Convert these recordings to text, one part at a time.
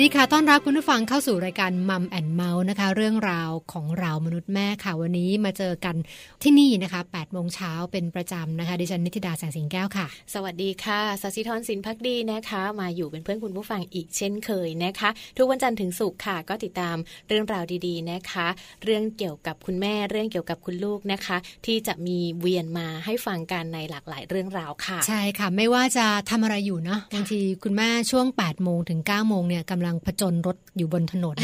ดีค่ะ ต้อนรับคุณผู้ฟังเข้าสู่รายการมัมแอนเมาส์นะคะ เรื่องราวของเรามนุษย์แม่ค่ะ วันนี้มาเจอกันที่นี่นะคะ งเช้าเป็นประจำนะคะ ดิฉันนิติดาแสงสิงแก้วค่ะ สวัสดีค่ะสัสิธรสินพักดีนะคะ มาอยู่เป็นเพื่อนคุณผู้ฟังอีกเช่นเคยนะคะ ทุกวันจันทร์ถึงศุกร์ค่ะ ก็ติดตามเรื่องราวดีๆนะคะ เรื่องเกี่ยวกับคุณแม่เรื่องเกี่ยวกับคุณลูกนะคะ ที่จะมีเวียนมาให้ฟังกันในหลากหลายเรื่องราวค่ะ ใช่ค่ะ ไม่ว่าจะทำอะไรอยู่เนาะบางทีคุณแม่ช่วง8โมงถึง9โมงเนี่ยกำลังผจญรถอยู่บนถนน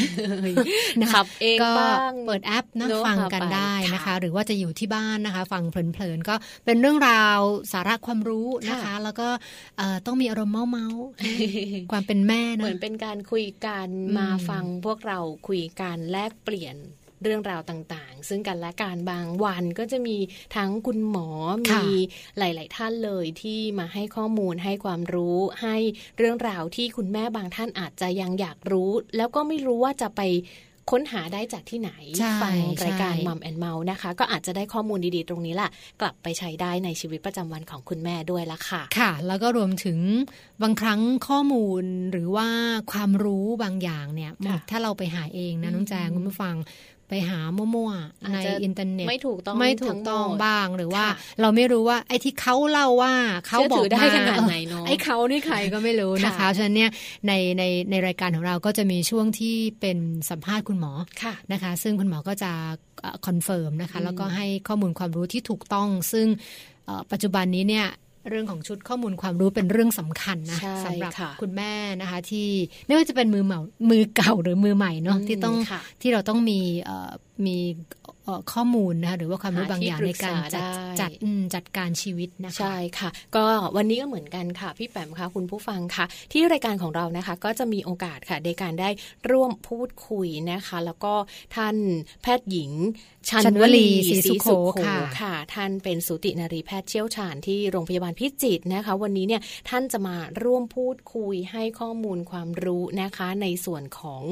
ขับเองก็บ้างเปิดแอปนะฟังกันได้นะคะ หรือว่าจะอยู่ที่บ้านนะคะ ฟังเพลินๆก็เป็นเรื่องราวสาระความรู้นะคะ แล้วก็ต้องมีอารมณ์เมาๆความเป็นแม่นะเหมือนเป็นการคุยกันมาฟังพวกเราคุยกันแลกเปลี่ยนเรื่องราวต่างๆ ซึ่งกันและการบางวันก็จะมีทั้งคุณหมอ มีหลาย ๆ ท่านเลยที่มาให้ข้อมูลให้ความรู้ ให้เรื่องราวที่คุณแม่บางท่านอาจจะยังอยากรู้ แล้วก็ไม่รู้ว่าจะไป ค้นหาได้จากที่ไหน ฟังรายการมัมแอนเมาส์นะคะ ก็อาจจะได้ข้อมูลดีๆ ตรงนี้แหละกลับไปใช้ได้ในชีวิตประจำวันของคุณแม่ด้วยละค่ะ ค่ะ แล้วก็รวมถึงบางครั้งข้อมูลหรือว่าความรู้บางอย่างเนี่ยถ้าเราไปหาเองนะน้องแจงคุณผู้ฟัง ไปหามั่วๆในอินเทอร์เน็ตไม่ถูกต้องไม่ถูกต้องบ้างหรือว่า เราไม่รู้ว่าไอ้ที่เขาเล่าว่าเขาบอกได้ขนาดไหนเนาะไอ้เขานี่ใครก็ไม่รู้นะคะฉะนั้นเนี่ยในในในรายการของเราก็จะมีช่วงที่เป็นสัมภาษณ์คุณหมอนะคะ ซึ่งคุณหมอก็จะ confirm นะคะ แล้วก็ให้ข้อมูลความรู้ที่ถูกต้องซึ่งปัจจุบันนี้เนี่ย เรื่องของชุดข้อมูลความรู้เป็นเรื่องสำคัญนะสำหรับคุณแม่นะคะ ที่ไม่ว่าจะเป็นมือเหมามือเก่าหรือมือใหม่เนาะที่ต้องที่เราต้องมีมี ข้อมูลนะคะหรือว่าความรู้บางอย่างในการจัดจัดจัดการชีวิตนะคะใช่ค่ะ ก็วันนี้ก็เหมือนกันค่ะ พี่แปมค่ะคุณผู้ฟังค่ะ ที่รายการของเรานะคะ ก็จะมีโอกาสค่ะในการได้ร่วมพูดคุยนะคะ แล้วก็ท่านแพทย์หญิงชันวลีศรีสุโขค่ะ ท่านเป็นสูตินรีแพทย์เชี่ยวชาญที่โรงพยาบาลพิจิตรนะคะ วันนี้เนี่ยท่านจะมาร่วมพูดคุยให้ข้อมูลความรู้นะคะ ในส่วนของ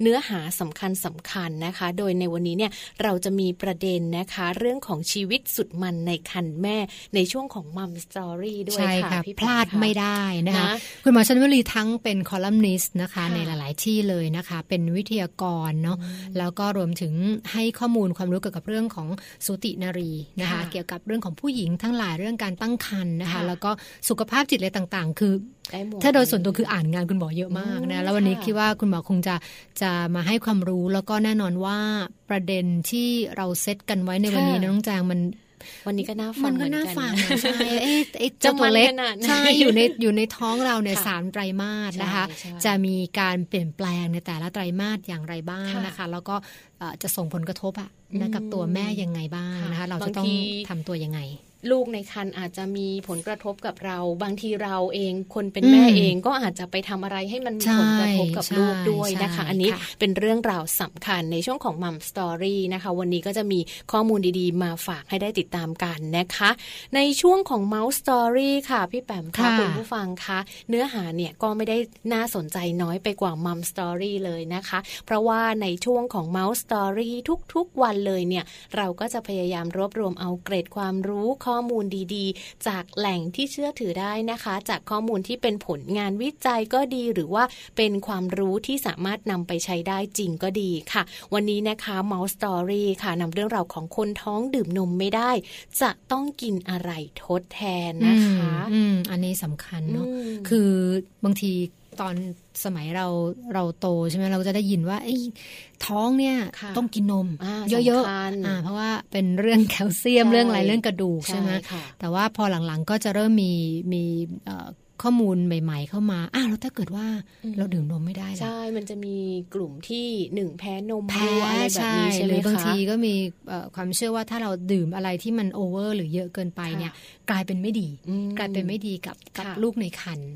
เนื้อหาสำคัญสำคัญนะคะ โดยในวันนี้เนี่ยเราจะมีประเด็นนะคะ เรื่องของชีวิตสุดมันในคันแม่ในช่วงของมัมสตอรี่ด้วยค่ะพลาดไม่ได้นะคะคุณหมอชันวลีทั้งเป็นคอลัมนิสต์นะคะ ในหลาย ๆ ที่เลยนะคะ เป็นวิทยากรเนาะแล้วก็รวมถึงให้ข้อมูลความรู้เกี่ยวกับเรื่องของสุตินารีนะคะ เกี่ยวกับเรื่องของผู้หญิงทั้งหลายเรื่องการตั้งครรภ์นะคะ แล้วก็สุขภาพจิตอะไรต่าง ๆ คือถ้าโดยส่วนตัวคืออ่านงานคุณหมอเยอะมากนะแล้ววันนี้คิดว่าคุณหมอคงจะจะมาให้ความรู้แล้วก็แน่นอนว่าประเด็นที่เราเซตกันไว้ในวันนี้น้องแจงมันวันนี้ก็น่าฟังมันก็น่าฟังใช่ไอ้เจ้าตัวเล็กใช่อยู่ในอยู่ในท้องเราเนี่ยสามไตรมาสนะคะ จะมีการเปลี่ยนแปลงในแต่ละไตรมาสอย่างไรบ้างนะคะ แล้วก็จะส่งผลกระทบอะนะกับตัวแม่ยังไงบ้างนะคะ เราจะต้องทำตัวยังไง ลูกในคันอาจจะมีผลกระทบกับเรา บางทีเราเองคนเป็นแม่เองก็อาจจะไปทำอะไรให้มันมีผลกระทบกับลูกด้วยนะคะ อันนี้เป็นเรื่องราวสำคัญในช่วงของมัมสตอรี่นะคะ วันนี้ก็จะมีข้อมูลดีๆ มาฝากให้ได้ติดตามกันนะคะ ในช่วงของ Mouse Story ค่ะ พี่แปมค่ะคุณผู้ฟังคะเนื้อหาเนี่ยก็ไม่ได้น่าสนใจน้อยไปกว่ามัมสตอรี่เลยนะคะ เพราะว่าในช่วงของ Mouse Story ทุกๆวันเลยเนี่ย เราก็จะพยายามรวบรวมเอาเกรดความรู้ข้อข้อมูลดีๆ จากแหล่งที่เชื่อถือได้นะคะ จากข้อมูลที่เป็นผลงานวิจัยก็ดีหรือว่าเป็นความรู้ที่สามารถนำไปใช้ได้จริงก็ดีค่ะ วันนี้นะคะ Mouse Story ค่ะนำเรื่องราวของคนท้องดื่มนมไม่ได้ จะต้องกินอะไรทดแทนนะคะ อืมอันนี้สำคัญเนาะคือบางที ตอนสมัยเราเราโตใช่ไหมเราก็จะได้ยินว่าท้องเนี่ยต้องกินนม เยอะๆเพราะว่าเป็นเรื่องแคลเซียมเรื่องอะไรเรื่องกระดูกใช่ไหมแต่ว่าพอหลังๆก็จะเริ่มมีมี ข้อมูลใหม่ ๆ เข้ามา อ้าวแล้วถ้าเกิดว่าเราดื่มนมไม่ได้ใช่ มันจะมีกลุ่มที่หนึ่งแพ้นมแพ้อะไรแบบนี้ใช่ไหมคะหรือบางทีก็มีความเชื่อว่าถ้าเราดื่มอะไรที่มันโอเวอร์หรือเยอะเกินไปเนี่ย กลายเป็นไม่ดี กลายเป็นไม่ดีกับกับลูกในครรภ์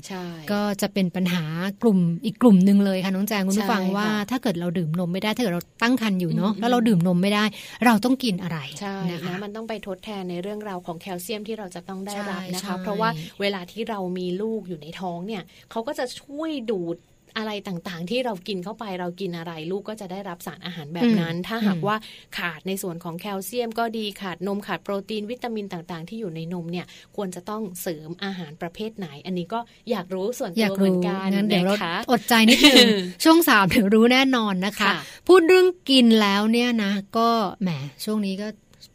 ก็จะเป็นปัญหากลุ่มอีกกลุ่มหนึ่งเลยค่ะน้องแจงคุณผู้ฟังว่า ถ้าเกิดเราดื่มนมไม่ได้ถ้าเกิดเราตั้งครรภ์อยู่เนาะแล้วเราดื่มนมไม่ได้ เราต้องกินอะไรใช่นะคะมันต้องไปทดแทนในเรื่องราวของแคลเซียมที่เราจะต้องได้รับนะคะ เพราะว่าเวลาที่เรามีลูกอยู่ในท้องเนี่ยเขาก็จะช่วยดูดอะไรต่างๆ ที่เรากินเข้าไปเรากินอะไร ลูกก็จะได้รับสารอาหารแบบนั้น ถ้าหากว่าขาดในส่วนของแคลเซียมก็ดีขาดนมขาดโปรตีนวิตามินต่างๆ ที่อยู่ในนมเนี่ยควรจะต้องเสริมอาหารประเภทไหน อันนี้ก็อยากรู้ส่วนตัวเหมือนกันเดี๋ยวเราอดใจนิดนึงช่วงสามถึงรู้แน่นอนนะคะ พูดเรื่องกินแล้วเนี่ยนะ ก็แหมช่วงนี้ก็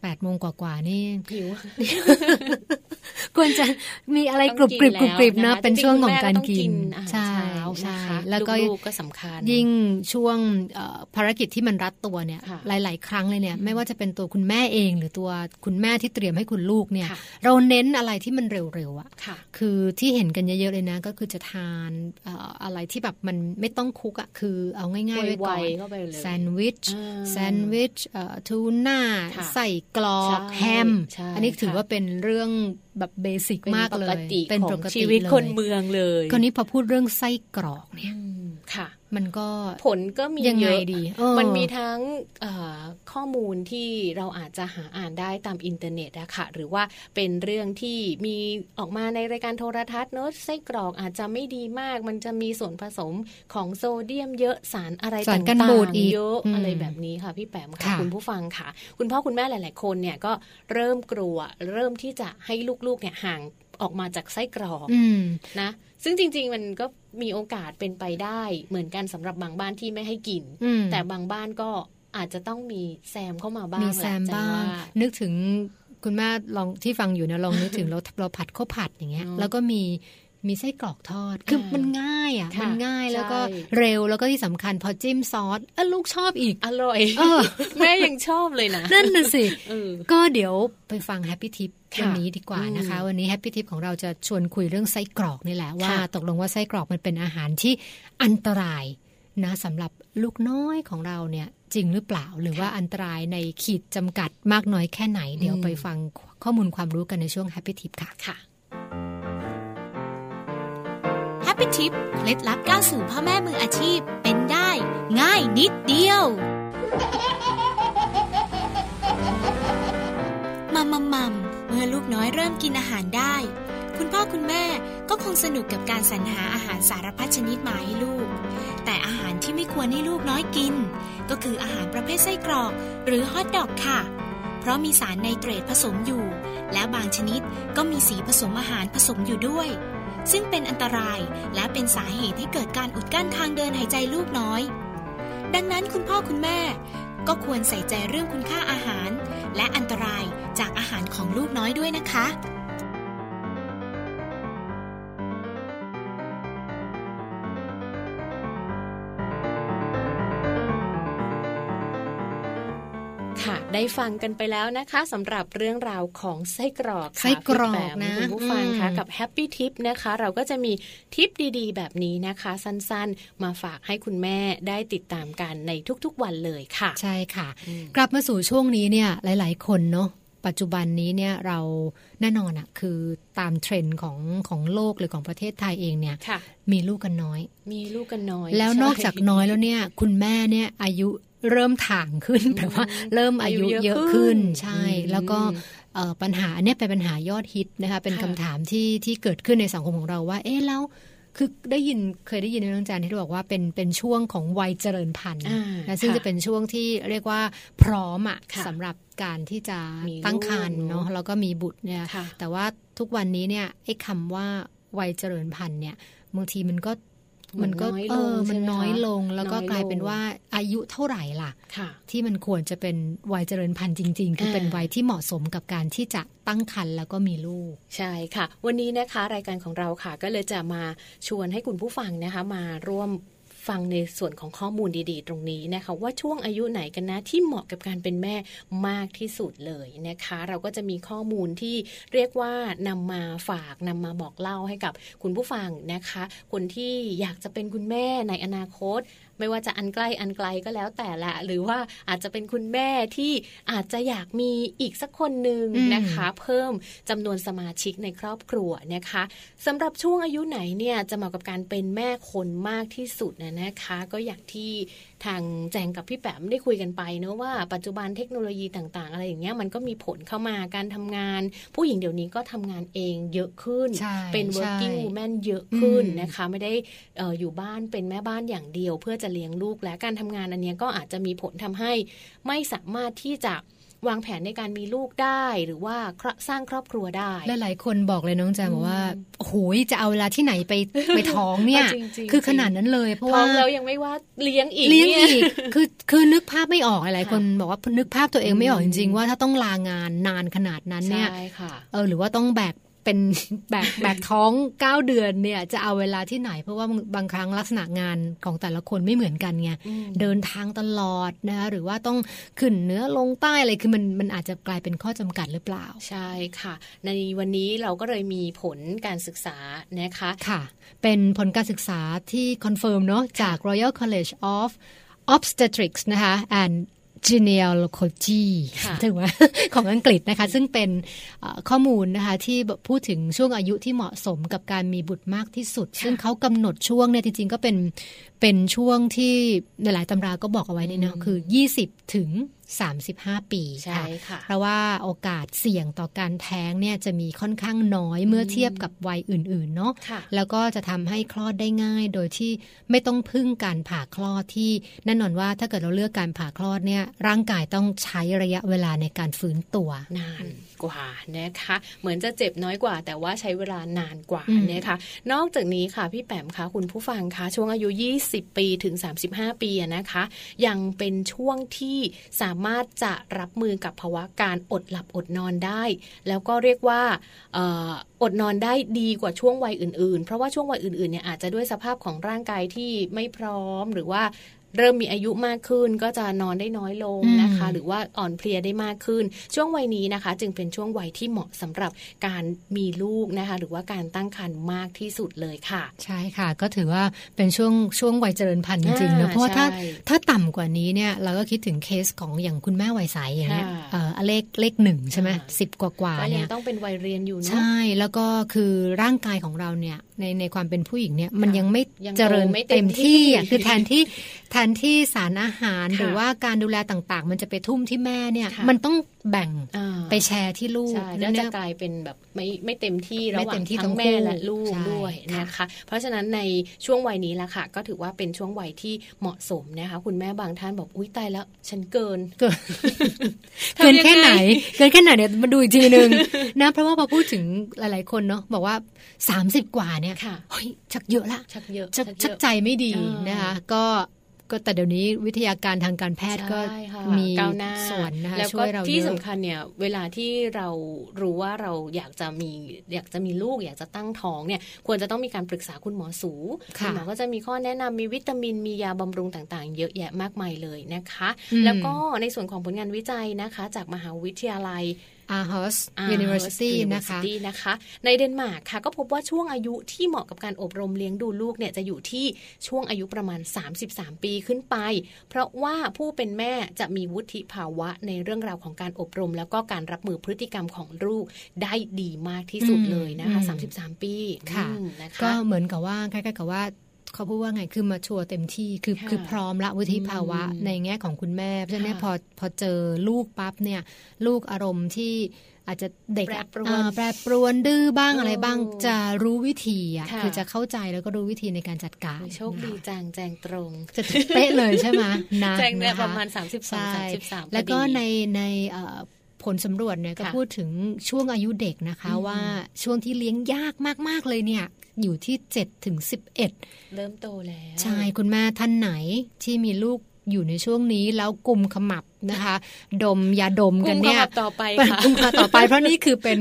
แปดโมงกว่าๆนี่หิวควรจะมีอะไรกรุบกริบกรุบกริบนะ เป็นช่วงของการกินใช่ใช่แล้วก็ก็สำคัญ ยิ่งช่วงภารกิจที่มันรัดตัวเนี่ย หลาย ๆ ครั้งเลยเนี่ย ไม่ว่าจะเป็นตัวคุณแม่เอง หรือตัวคุณแม่ที่เตรียมให้คุณลูกเนี่ย เราเน้นอะไรที่มันเร็วๆอะคือที่เห็นกันเยอะๆเลยนะ ก็คือจะทานอะไรที่แบบมันไม่ต้องคุกอะคือเอาง่ายๆไว้ก่อนแซนด์วิชแซนด์วิชทูน่าใส่กรอกแฮม อันนี้ถือว่าเป็นเรื่องแบบเบสิกมากเลย เป็นปกติชีวิตคนเมืองเลยคราวนี้พอพูดเรื่องไส้กรอกเนี่ย ค่ะ มันก็ผลก็มีเยอะดี มันมีทั้งข้อมูลที่เราอาจจะหาอ่านได้ตามอินเทอร์เน็ตอะค่ะ หรือว่าเป็นเรื่องที่มีออกมาในรายการโทรทัศน์เนอะไส้กรอกอาจจะไม่ดีมาก มันจะมีส่วนผสมของโซเดียมเยอะสารอะไรต่างๆเยอะอะไรแบบนี้ค่ะ พี่แปมค่ะคุณผู้ฟังค่ะ คุณพ่อคุณแม่หลาย ๆ คนเนี่ยก็เริ่มกลัว เริ่มที่จะให้ลูกๆเนี่ยห่างออกมาจากไส้กรอกนะ ซึ่งจริง ๆ มันก็มีโอกาสเป็นไปได้เหมือนกันสำหรับบางบ้านที่ไม่ให้กิน แต่บางบ้านก็อาจจะต้องมีแซมเข้ามาบ้างมีแซมบ้างนึกถึงคุณแม่ลองที่ฟังอยู่นะลองนึกถึงเราเราผัดข้าวผัดอย่างเงี้ย แล้วก็มีมีไส้กรอกทอด คือมันง่ายอะ มันง่ายแล้วก็เร็วแล้วก็ที่สำคัญพอจิ้มซอสเออลูกชอบอีก อร่อยแม่ยังชอบเลยนะ นั่นน่ะสิ ก็เดี๋ยวไปฟัง Happy Tip วันนี้ดีกว่านะคะ วันนี้ Happy Tip ของเราจะชวนคุยเรื่องไส้กรอกนี่แหละว่าตกลงว่าไส้กรอกมันเป็นอาหารที่อันตรายนะสำหรับลูกน้อยของเราเนี่ยจริงหรือเปล่า หรือว่าอันตรายในขีดจำกัดมากน้อยแค่ไหน เดี๋ยวไปฟังข้อมูลความรู้กันในช่วง Happy Tip ค่ะค่ะ Happy Tip เคล็ดลับก้าวสู่พ่อแม่มืออาชีพเป็นได้ ง่ายนิดเดียวมัมมัมมัมเมื่อลูกน้อยเริ่มกินอาหารได้ คุณพ่อคุณแม่ก็คงสนุกกับการสรรหาอาหารสารพัดชนิดมาให้ลูก แต่อาหารที่ไม่ควรให้ลูกน้อยกิน ก็คืออาหารประเภทไส้กรอก หรือฮอทดอกค่ะ เพราะมีสารไนเตรตผสมอยู่ และบางชนิดก็มีสีผสมอาหารผสมอยู่ด้วย ซึ่งเป็นอันตรายและเป็นสาเหตุให้เกิดการอุดกั้นทางเดินหายใจลูกน้อย ดังนั้นคุณพ่อคุณแม่ ก็ควรใส่ใจเรื่องคุณค่าอาหาร และอันตรายจากอาหารของลูกน้อยด้วยนะคะ ได้ฟังกันไปแล้วนะคะสำหรับเรื่องราวของไส้กรอกไส้กรอกนะคุณผู้ฟังคะกับแฮปปี้ทิปนะคะ เราก็จะมีทิปดีๆ แบบนี้นะคะ สั้นๆ มาฝากให้คุณแม่ได้ติดตามกันในทุกๆวันเลยค่ะ ใช่ค่ะ กลับมาสู่ช่วงนี้เนี่ยหลาย ๆ คนเนาะปัจจุบันนี้เนี่ยเราแน่นอนอะคือตามเทรนด์ของของโลกหรือของประเทศไทยเองเนี่ยมีลูกกันน้อย มีลูกกันน้อย แล้วนอกจากน้อยแล้วเนี่ย คุณแม่เนี่ยอายุ เริ่มถ่างขึ้นแปลว่า เริ่มอายุเยอะขึ้น ใช่ แล้วก็ปัญหาเนี่ยเป็นปัญหายอดฮิตนะคะเป็นคำถามที่ที่เกิดขึ้นในสังคมของเราว่า เอ๊ะแล้วคือได้ยินเคยได้ยินในเรื่องจารย์ที่บอกว่าเป็นเป็นช่วงของวัยเจริญพันธุ์นะซึ่งจะเป็นช่วงที่เรียกว่าพร้อมอะสำหรับการที่จะตั้งครรภ์เนาะแล้วก็มีบุตรเนี่ยแต่ว่าทุกวันนี้เนี่ยไอ้คำว่าวัยเจริญพันธุ์เนี่ยบางทีมันก็ มันก็เออมันน้อยลงแล้วก็กลายเป็นว่าอายุเท่าไหร่ล่ะ ที่มันควรจะเป็นวัยเจริญพันธุ์จริง ๆ คือเป็นวัยที่เหมาะสมกับการที่จะตั้งครรภ์แล้วก็มีลูก ใช่ค่ะ วันนี้นะคะ รายการของเราค่ะ ก็เลยจะมาชวนให้คุณผู้ฟังนะคะ มาร่วม ฟังในส่วนของข้อมูลดีๆ ตรงนี้นะคะว่าช่วงอายุไหนกันนะที่เหมาะกับการเป็นแม่มากที่สุดเลยนะคะ เราก็จะมีข้อมูลที่เรียกว่านำมาฝากนำมาบอกเล่าให้กับคุณผู้ฟังนะคะ คนที่อยากจะเป็นคุณแม่ในอนาคต ไม่ว่าจะอันใกล้อันไกลก็แล้วแต่ละ หรือว่าอาจจะเป็นคุณแม่ที่อาจจะอยากมีอีกสักคนหนึ่งนะคะ เพิ่มจำนวนสมาชิกในครอบครัวนะคะสำหรับช่วงอายุไหนเนี่ยจะเหมาะกับการเป็นแม่คนมากที่สุดนะนะคะ ก็อย่างที่ ทางแจงกับพี่แปมได้คุยกันไปเนอะว่าปัจจุบันเทคโนโลยีต่าง ๆ อะไรอย่างเงี้ยมันก็มีผลเข้ามาการทำงาน ผู้หญิงเดี๋ยวนี้ก็ทำงานเองเยอะขึ้น เป็น working woman เยอะขึ้นนะคะ ไม่ได้ออยู่บ้านเป็นแม่บ้านอย่างเดียว เพื่อจะเลี้ยงลูกและการทำงานอันนี้ก็อาจจะมีผลทำให้ไม่สามารถที่จะ วางแผนในการมีลูกได้หรือว่าสร้างครอบครัวได้ หลายๆคนบอกเลยน้องแจงบอกว่าโอ้ยจะเอาเวลาที่ไหนไปไปท้องเนี่ย คือขนาดนั้นเลยเพราะว่าแล้วยังไม่ว่าเลี้ยงอีกเลี้ยงอีกคือคือนึกภาพไม่ออกหลายคนบอกว่านึกภาพตัวเองไม่ออกจริงๆว่าถ้าต้องลางานนานขนาดนั้นเนี่ยเออหรือว่าต้องแบก เป็นแบกแบกท้องเก้าเดือนเนี่ยจะเอาเวลาที่ไหน เพราะว่าบางครั้งลักษณะงานของแต่ละคนไม่เหมือนกันไงเดินทางตลอดนะหรือว่าต้องขึ้นเหนือลงใต้อะไรคือมันมันอาจจะกลายเป็นข้อจำกัดหรือเปล่า ใช่ค่ะ ในวันนี้เราก็เลยมีผลการศึกษานะคะค่ะ เป็นผลการศึกษาที่ confirm เนาะจาก Royal College of Obstetrics นะคะ and genealogy ถึงว่าของอังกฤษนะคะ ซึ่งเป็นข้อมูลนะคะ ที่พูดถึงช่วงอายุที่เหมาะสมกับการมีบุตรมากที่สุด ซึ่งเขากำหนดช่วงเนี่ยจริงๆ ก็เป็นเป็นช่วงที่หลายๆตำราก็บอกเอาไว้เนี่ยนะคือ 20 ถึง35 ปีใช่ค่ะเพราะว่าโอกาสเสี่ยงต่อการแท้งเนี่ยจะมีค่อนข้างน้อยเมื่อเทียบกับวัยอื่นๆเนาะแล้วก็จะทำให้คลอดได้ง่าย โดยที่ไม่ต้องพึ่งการผ่าคลอดที่แน่นอนว่าถ้าเกิดเราเลือกการผ่าคลอดเนี่ยร่างกายต้องใช้ระยะเวลาในการฟื้นตัวนานกว่านะคะเหมือนจะเจ็บน้อยกว่า แต่ว่าใช้เวลานานกว่านะคะนอกจากนี้ค่ะพี่แปมคะคุณผู้ฟังคะช่วงอายุ 20 ปีถึง 35 ปีนะคะ ยังเป็นช่วงที่สาามารถจะรับมือกับภาวะการอดหลับอดนอนได้ แล้วก็เรียกว่าอดนอนได้ดีกว่าช่วงวัยอื่นๆ เพราะว่าช่วงวัยอื่นๆเนี่ยอาจจะด้วยสภาพของร่างกายที่ไม่พร้อมหรือว่า เริ่มมีอายุมากขึ้น ก็จะนอนได้น้อยลงนะคะ หรือว่าอ่อนเพลียได้มากขึ้น ช่วงวัยนี้นะคะ จึงเป็นช่วงวัยที่เหมาะสำหรับการมีลูกนะคะ หรือว่าการตั้งครรภ์มากที่สุดเลยค่ะ ใช่ค่ะ ก็ถือว่าเป็นช่วงช่วงวัยเจริญพันธุ์จริงๆนะเพราะว่าถ้าถ้าต่ำกว่านี้เนี่ยเราก็คิดถึงเคสของอย่างคุณแม่วัยใสอย่างเงี้ยเออเลขเลขหนึ่งใช่ไหมสิบกว่ากว่าเนี่ยต้องเป็นวัยเรียนอยู่เนาะใช่ แล้วก็คือร่างกายของเราเนี่ยในในความเป็นผู้หญิงเนี่ยมันยังไม่เจริญเต็มที่อะคือแทนที่แทนที่สารอาหารหรือว่าการดูแลต่างๆ มันจะไปทุ่มที่แม่เนี่ย มันต้องแบ่งไปแชร์ที่ลูกแล้วจะกลายเป็นแบบไม่ไม่เต็มที่ระหว่างทั้งแม่และลูกด้วยนะคะ เพราะฉะนั้นในช่วงวัยนี้ละค่ะ ก็ถือว่าเป็นช่วงวัยที่เหมาะสมนะคะ คุณแม่บางท่านบอกอุ้ยตายแล้ว ฉันเกินเกินเกินแค่ไหน เกินแค่ไหนเดี๋ยวมาดูอีกทีนึงนะเพราะว่าพอพูดถึงหลายๆคนเนาะบอกว่า 30 กว่าเนี่ยเฮ้ยชักเยอะละชักเยอะชักใจไม่ดีนะคะก็ ก็แต่เดี๋ยวนี้วิทยาการทางการแพทย์ก็มีก้าวหน้าส่วนนะคะช่วยเราที่สำคัญเนี่ยเวลาที่เรารู้ว่าเราอยากจะมีอยากจะมีลูกอยากจะตั้งท้องเนี่ยควรจะต้องมีการปรึกษาคุณหมอสูคุณหมอก็จะมีข้อแนะนำมีวิตามินมียาบำรุงต่างๆ เยอะแยะมากมายเลยนะคะ แล้วก็ในส่วนของผลงานวิจัยนะคะ จากมหาวิทยาลัย Aarhus University นะคะนะคะ ในเดนมาร์กค่ะ ก็พบว่าช่วงอายุที่เหมาะกับการอบรมเลี้ยงดูลูกเนี่ยจะอยู่ที่ช่วงอายุประมาณ 33 ปีขึ้นไป เพราะว่าผู้เป็นแม่จะมีวุฒิภาวะในเรื่องราวของการอบรม แล้วก็การรับมือพฤติกรรมของลูกได้ดีมากที่สุดเลยนะคะ 33 ปีค่ะก็เหมือนกับว่าคล้ายๆกับว่า เขาพูดว่าไงคือมาชัวร์เต็มที่คือคือพร้อมละวุฒิภาวะในแง่ของคุณแม่ เพราะฉะนั้นพอพอเจอลูกปั๊บเนี่ย ลูกอารมณ์ที่อาจจะเด็กแปรปรวนแปรปรวนดื้อบ้างอะไรบ้างจะรู้วิธีอะคือจะเข้าใจแล้วก็รู้วิธีในการจัดการโชคดีจังแจงตรง จะเป๊ะเลยใช่ไหมนะแจงเนี่ยประมาณ 32 33 แล้วก็ในในผลสำรวจเนี่ยก็พูดถึงช่วงอายุเด็กนะคะว่าช่วงที่เลี้ยงยากมาก ๆ เลยเนี่ย อยู่ที่7ถึง11 เริ่มโตแล้วใช่คุณแม่ท่านไหนที่มีลูกอยู่ในช่วงนี้แล้วกลุ่มขมับนะคะ ดมยาดมกันเนี่ยต่อไปค่ะกลุ่มขมับต่อไป เพราะนี่คือเป็น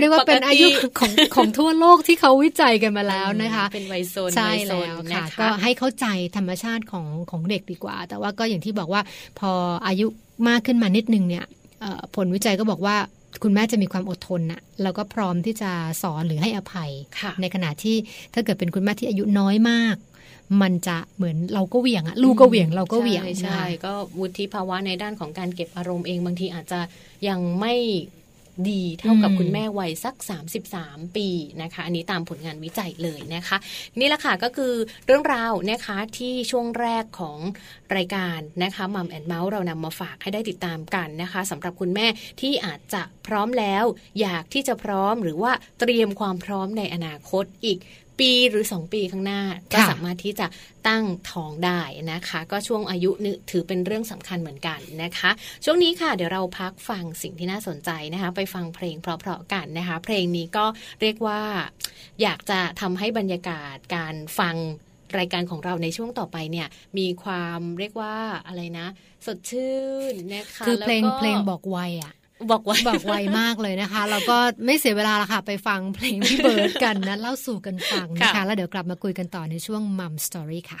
เรียกว่าเป็นอายุของของทั่วโลกที่เขาวิจัยกันมาแล้วนะคะ เป็นไวโซนใช่แล้วค่ะก็ให้เข้าใจธรรมชาติของของเด็กดีกว่า แต่ว่าก็อย่างที่บอกว่าพออายุมากขึ้นมานิดนึงเนี่ยผลวิจัยก็บอกว่า คุณแม่จะมีความอดทนนะแล้วก็พร้อมที่จะสอนหรือให้อภัย ในขณะที่ถ้าเกิดเป็นคุณแม่ที่อายุน้อยมาก มันจะเหมือนเราก็เหวี่ยงอะลูกก็เหวี่ยงเราก็เหวี่ยงใช่ก็วุฒิภาวะในด้านของการเก็บอารมณ์เองบางทีอาจจะยังไม่ ดีเท่ากับคุณแม่วัยสัก 33 ปีนะคะ อันนี้ตามผลงานวิจัยเลยนะคะ นี่แหละค่ะก็คือเรื่องราวนะคะที่ช่วงแรกของรายการนะคะมัมแอนเมาส์เรานำมาฝากให้ได้ติดตามกันนะคะสำหรับคุณแม่ที่อาจจะพร้อมแล้ว อยากที่จะพร้อมหรือว่าเตรียมความพร้อมในอนาคตอีก ปีหรือ 2 ปีข้างหน้า ก็สามารถที่จะตั้งท้องได้นะคะ ก็ช่วงอายุนึถือเป็นเรื่องสำคัญเหมือนกันนะคะ ช่วงนี้ค่ะเดี๋ยวเราพักฟังสิ่งที่น่าสนใจนะคะ ไปฟังเพลงเพราะๆกันนะคะ เพลงนี้ก็เรียกว่าอยากจะทำให้บรรยากาศการฟังรายการของเราในช่วงต่อไปเนี่ย มีความเรียกว่าอะไรนะ สดชื่นนะคะคือเพลงเพลงบอกวัยอะ บอกไวบอกไวมากเลยนะคะ แล้วก็ไม่เสียเวลาละค่ะ ไปฟังเพลงพี่เบิร์ดกันนะ เล่าสู่กันฟังนะคะ แล้วเดี๋ยวกลับมาคุยกันต่อในช่วงมัมสตอรี่ค่ะ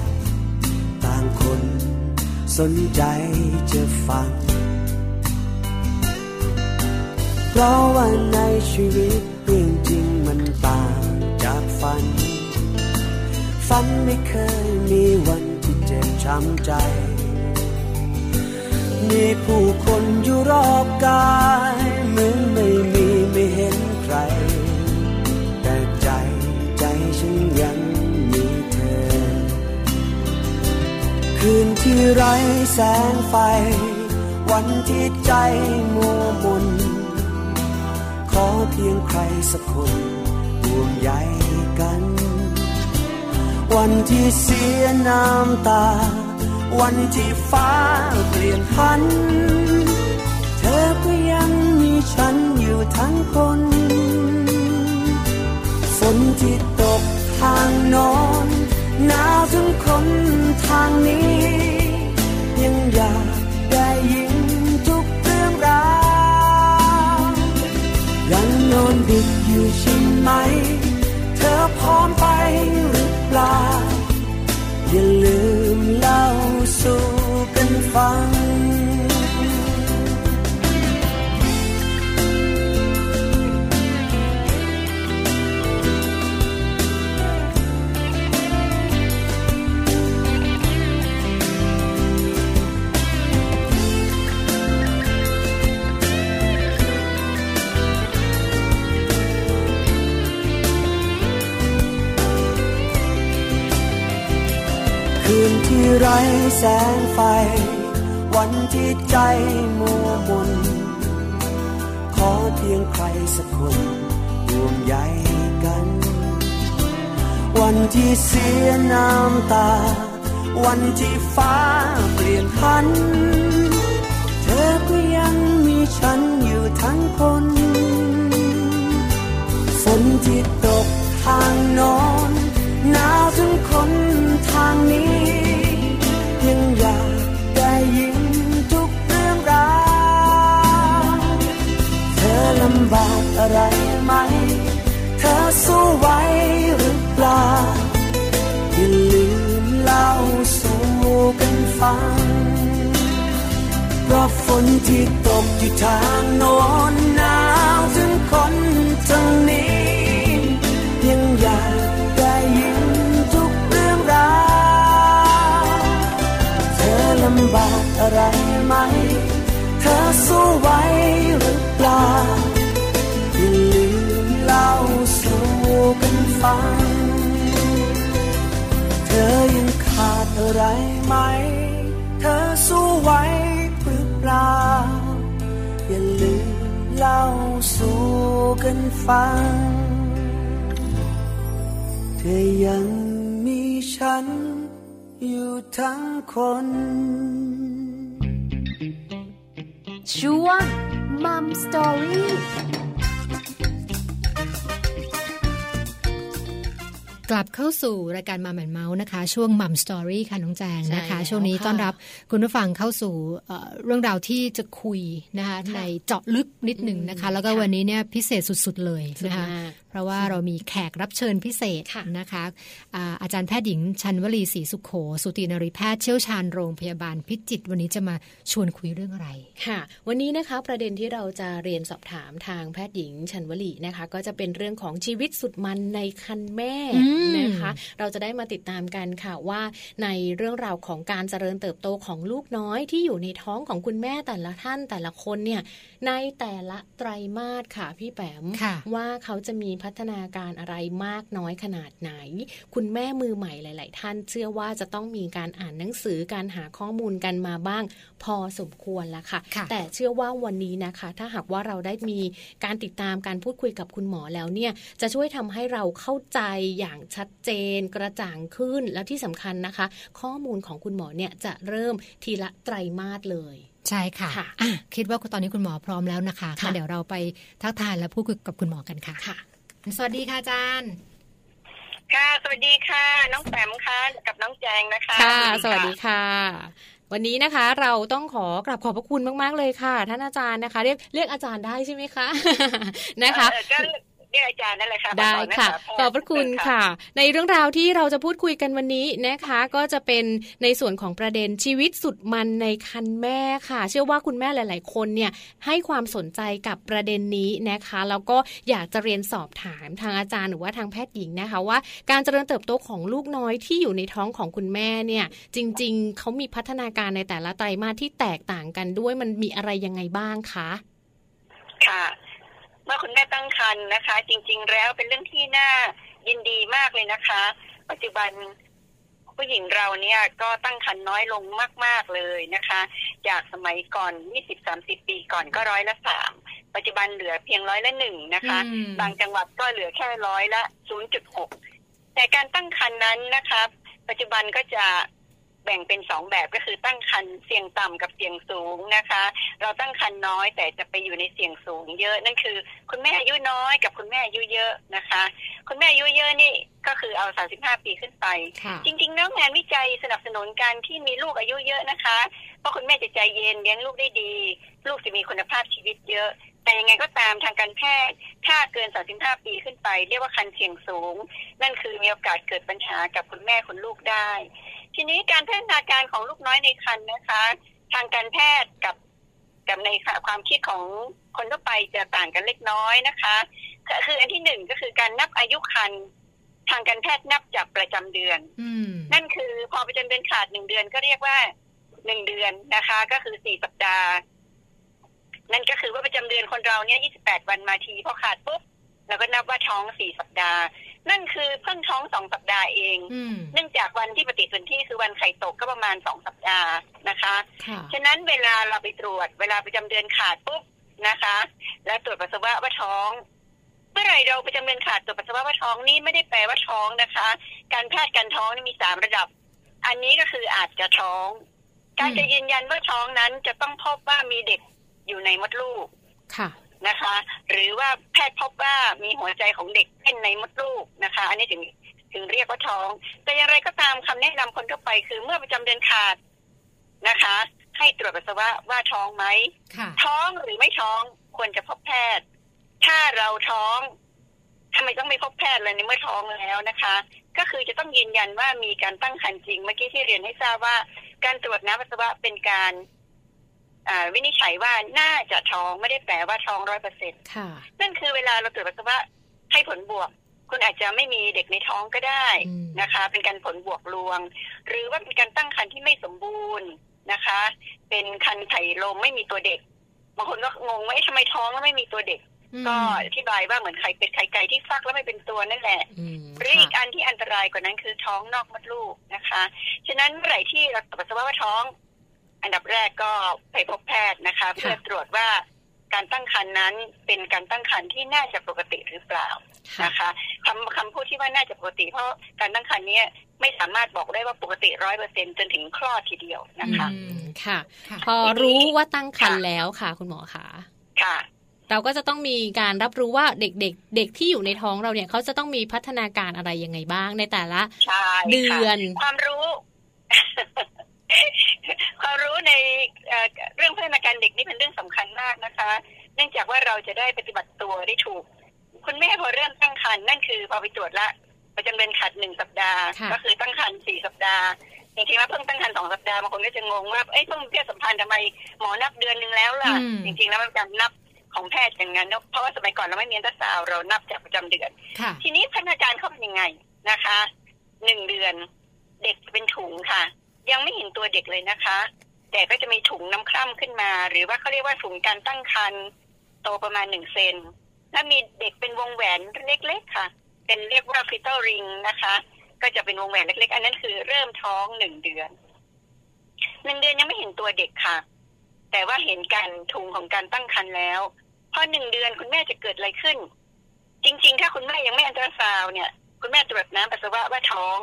คนสนใจจะฟัง เพราะว่าในชีวิตเรื่องจริงมันต่างจากฝัน ฝันไม่เคยมีวันที่เจ็บช้ำใจ มีผู้คนอยู่รอบกายเหมือน คืนที่ไร้แสงไฟ วันที่ใจมัวมนขอเพียงใครสักคนห่วงใยกัน วันที่เสียน้ำตา วันที่ฟ้าเปลี่ยนพัน เธอก็ยังมีฉันอยู่ทั้งคนฝนที่ตกทางโนอน หนาวถึงคนทางนี้ ยังอยากได้ยินทุกเรื่องราวยังนอนดึกอยู่ใช่ไหม เธอพร้อมไปหรือเปล่า อย่าลืมเล่าสู่กันฟัง ไร้แสงไฟ วันที่ใจมัวมน ขอเพียงใครสักคนห่วงใยกัน วันที่เสียน้ำตา วันที่ฟ้าเปลี่ยนพัน เธอก็ยังมีฉันอยู่ทั้งคนฝนที่ตกทางโนอนหนาวถึงคนทางนี้ ยังอยากได้ยินทุกเรื่องราวเธอลำบากอะไรไหม เธอสู้ไหวหรือเปล่า อย่าลืมเล่าสู่กันฟัง เพราะฝนที่ตกอยู่ทางโน้นหนาวถึงคนทางนี้ำบากอะไรไหม เธอสู้ไหวหรือเปล่าอย่าลืมเล่าสู่กันฟัง เธอยังขาดอะไรไหม เธอสู้ไหวหรือเปล่าอย่าลืมเล่าสู่กันฟัง เธอยังมีฉัน อยู่ทั้งคนช่วงมัมสตอรี่ กลับเข้าสู่รายการ Mom and Mouth นะคะ ช่วง Mom Story ค่ะน้องแจงนะคะใช่แล้วช่วงนี้ค่ะต้อนรับคุณผู้ฟังเข้าสู่เอ่อเรื่องราวที่จะคุยนะคะในเจาะลึกนิดหนึ่งนะคะ แล้วก็ค่ะวันนี้เนี่ยพิเศษสุดๆเลยสุดนะคะมากเพราะว่าเรามีแขกรับเชิญพิเศษค่ะนะคะอาอาจารย์แพทย์หญิงชัญวลีศรีสุขโข สูตินรีแพทย์เชี่ยวชาญโรงพยาบาลพิจิตรวันนี้จะมาชวนคุยเรื่องอะไรค่ะ วันนี้นะคะประเด็นที่เราจะเรียนสอบถามทางแพทย์หญิงชัญวลีนะคะ ก็จะเป็นเรื่องของชีวิตสุดมันในครรภ์แม่อืมนะคะ เราจะได้มาติดตามกันค่ะว่าในเรื่องราวของการเจริญเติบโตของลูกน้อยที่อยู่ในท้องของคุณแม่แต่ละท่านแต่ละคนเนี่ยในแต่ละไตรมาสค่ะพี่แปมค่ะว่าเขาจะมีพัฒนาการอะไรมากน้อยขนาดไหน คุณแม่มือใหม่หลาย ๆ ท่านเชื่อว่าจะต้องมีการอ่านหนังสือการหาข้อมูลกันมาบ้าง พอสมควรแล้วค่ะค่ะ แต่เชื่อว่าวันนี้นะคะ ถ้าหากว่าเราได้มีการติดตามการพูดคุยกับคุณหมอแล้วเนี่ยจะช่วยทำให้เราเข้าใจอย่างชัดเจนกระจ่างขึ้นแล้วที่สำคัญนะคะ ข้อมูลของคุณหมอเนี่ยจะเริ่มทีละไตรมาสเลยใช่ค่ะค่ะอะคิดว่าตอนนี้คุณหมอพร้อมแล้วนะคะค่ะงั้นเดี๋ยวเราไปทักทายและพูดคุยกับคุณหมอกันค่ะค่ะสวัสดีค่ะอาจารย์ค่ะ สวัสดีค่ะ น้องแปมค่ะ กับน้องแจงนะคะ ค่ะ สวัสดีค่ะ วันนี้นะคะ เราต้องขอกราบขอบพระคุณมาก ๆ เลยค่ะ ท่านอาจารย์นะคะ เรียกเรียกอาจารย์ได้ใช่ไหมคะ นะคะ เออก็เรียกอาจารย์นั่นแหละค่ะได้ค่ะมาสอนขอบพระคุณค่ะ ในเรื่องราวที่เราจะพูดคุยกันวันนี้นะคะ ก็จะเป็นในส่วนของประเด็นชีวิตสุดมันในคันแม่ค่ะ เชื่อว่าคุณแม่หลาย ๆ คนเนี่ยให้ความสนใจกับประเด็นนี้นะคะแล้วก็อยากจะเรียนสอบถามทางอาจารย์หรือว่าทางแพทย์หญิงนะคะว่า การเจริญเติบโตของลูกน้อยที่อยู่ในท้องของคุณแม่เนี่ย จริง ๆเขามีพัฒนาการในแต่ละไตรมาสที่แตกต่างกันด้วยมันมีอะไรยังไงบ้างคะ ค่ะ เมื่อคุณแม่ตั้งครรภ์นะคะ จริง ๆ แล้วเป็นเรื่องที่น่ายินดีมากเลยนะคะ ปัจจุบันผู้หญิงเราเนี่ยก็ตั้งครรภ์น้อยลงมาก ๆเลยนะคะ จากสมัยก่อน 20-30 ปีก่อนก็ร้อยละสามปัจจุบันเหลือเพียงร้อยละหนึ่งนะคะอืมบางจังหวัดก็เหลือแค่ร้อยละ 0.6 แต่การตั้งครรภ์นั้นนะคะ ปัจจุบันก็จะ แบ่งเป็นสองแบบก็คือตั้งครรภ์เสี่ยงต่ำกับเสี่ยงสูงนะคะ เราตั้งครรภ์น้อยแต่จะไปอยู่ในเสี่ยงสูง เยอะนั่นคือ คุณแม่อายุน้อยกับคุณแม่อายุเยอะนะคะ คุณแม่อายุเยอะนี่ก็คือเอา 35 ปีขึ้นไปค่ะจริงๆแล้วงานวิจัยสนับสนุนการที่มีลูกอายุเยอะนะคะ เพราะคุณแม่จะใจเย็นเลี้ยงลูกได้ดี ลูกจะมีคุณภาพชีวิตเยอะ แต่ยังไงก็ตามทางการแพทย์ ถ้าเกิน 35 ปีขึ้นไป เรียกว่าคันเสี่ยงสูง นั่นคือมีโอกาสเกิดปัญหากับคุณแม่คุณลูกได้ ทีนี้การพัฒนาการของลูกน้อยในคันนะคะ ทางการแพทย์กับกับในความคิดของคนทั่วไปจะต่างกันเล็กน้อยนะคะก็คืออันที่หนึ่งก็คือการนับอายุคันทางการแพทย์นับจากประจำเดือนอืมนั่นคือพอประจำเดือนขาดหนึ่งเดือนก็เรียกว่า หนึ่งเดือนนะคะ ก็คือสี่สัปดาห์ นั่นก็คือว่าประจำเดือนคนเราเนี่ยยี่สิบแปดวันมาทีพอขาดปุ๊บเราก็นับว่าท้องสี่สัปดาห์ นั่นคือเพิ่งท้องสองสัปดาห์เองอืมเนื่องจากวันที่ปฏิสนธิคือวันไข่ตกก็ประมาณสองสัปดาห์นะคะค่ะฉะนั้นเวลาเราไปตรวจ เวลาประจำเดือนขาดปุ๊บนะคะ แล้วตรวจปัสสาวะว่าท้องเมื่อไหร่เราประจำเดือนขาดตรวจปัสสาวะว่าท้องนี่ไม่ได้แปลว่าท้องนะคะ การแพทย์การท้องนี่มีสามระดับ อันนี้ก็คืออาจจะท้อง การจะยืนยันว่าท้องนั้นจะต้องพบว่ามีเด็กอยู่ในมดลูกค่ะนะคะ หรือว่าแพทย์พบว่ามีหัวใจของเด็กเต้นในมดลูกนะคะ อันนี้ถึงถึงเรียกว่าท้อง แต่อย่างไรก็ตามคำแนะนำคนทั่วไปคือเมื่อประจำเดือนขาดนะคะ ให้ตรวจปัสสาวะว่าท้องไหมค่ะท้องหรือไม่ท้องควรจะพบแพทย์ ถ้าเราท้องทำไมต้องไม่พบแพทย์เลยในเมื่อท้องแล้วนะคะ ก็คือจะต้องยืนยันว่ามีการตั้งครรภ์จริง เมื่อกี้ที่เรียนให้ทราบว่า การตรวจน้ำปัสสาวะเป็นการอ่าวินิจฉัยว่าน่าจะท้องไม่ได้แปลว่าท้องร้อยเปอร์เซ็นค่ะนั่นคือเวลาเราตรวจปัสสาวะให้ผลบวก คุณอาจจะไม่มีเด็กในท้องก็ได้อืมนะคะ เป็นการผลบวกลวง หรือว่าเป็นการตั้งครรภ์ที่ไม่สมบูรณ์นะคะ เป็นคันไข่ลมไม่มีตัวเด็กบางคนก็งงว่าเอ๊ะทำไมท้องแล้วไม่มีตัวเด็ก ก็อธิบายว่าเหมือนไข่เป็ดไข่ไก่ที่ฟักแล้วไม่เป็นตัวนั่นแหละอืมหรืออีกค่ะอันที่อันตรายกว่านั้นคือท้องนอกมดลูกนะคะฉะนั้นเมื่อไหร่ที่เราตรวจปัสสาวะว่าท้อง อันดับแรกก็ไปพบแพทย์นะคะ เพื่อตรวจว่าการตั้งครรภ์นั้นเป็นการตั้งครรภ์ที่น่าจะปกติหรือเปล่าค่ะนะคะคำคำพูดที่ว่าน่าจะปกติเพราะการตั้งครรภ์เนี้ยไม่สามารถบอกได้ว่าปกติร้อยเปอร์เซ็นจนถึงคลอดทีเดียวนะคะอืมค่ะค่ะ พอรู้ว่าตั้งครรภ์ค่ะแล้วค่ะ คุณหมอคะค่ะ เราก็จะต้องมีการรับรู้ว่าเด็กๆเด็กที่อยู่ในท้องเราเนี่ยเขาจะต้องมีพัฒนาการอะไรยังไงบ้างในแต่ละใช่เดืค่ะอนความรู้ความรู้ในเอ่อเรื่องพัฒนาการเด็กนี่เป็นเรื่องสำคัญมากนะคะ เนื่องจากว่าเราจะได้ปฏิบัติตัวได้ถูก คุณแม่พอเริ่มตั้งครรภ์นั่นคือพอไปตรวจละประจำเดือนขาดหนึ่งสัปดาห์ค่ะก็คือตั้งครรภ์สี่สัปดาห์จริงๆแล้วเพิ่งตั้งครรภ์สองสัปดาห์บางคนก็จะงงว่าเอ้ยเพิ่งเพศสัมพันธ์ทำไมหมอนับเดือนหนึ่งแล้วล่ะอืมจริงๆแล้วมันเป็นการนับ ของแพทย์อย่างนั้นเนอะเพราะว่าสมัยก่อนเราไม่มีอันตราซาวด์เรานับจากประจำเดือนค่ะทีนี้พัฒนาการเขาเป็นยังไงนะคะหนึ่งเดือนเด็กจะเป็นถุงค่ะ ยังไม่เห็นตัวเด็กเลยนะคะ แต่ก็จะมีถุงน้ำคร่ำขึ้นมา หรือว่าเขาเรียกว่าถุงการตั้งครรภ์โตประมาณหนึ่งเซนและมีเด็กเป็นวงแหวนเล็กๆค่ะ เป็นเรียกว่าฟิตเตอร์ริงนะคะ ก็จะเป็นวงแหวนเล็กๆ อันนั้นคือเริ่มท้องหนึ่งเดือนหนึ่งเดือนยังไม่เห็นตัวเด็กค่ะ แต่ว่าเห็นการถุงของการตั้งครรภ์แล้ว พอหนึ่งเดือนคุณแม่จะเกิดอะไรขึ้น จริง ๆ ถ้าคุณแม่ยังไม่อันตราซาวน์เนี่ย คุณแม่ตรวจน้ำปัสสาวะว่าท้อง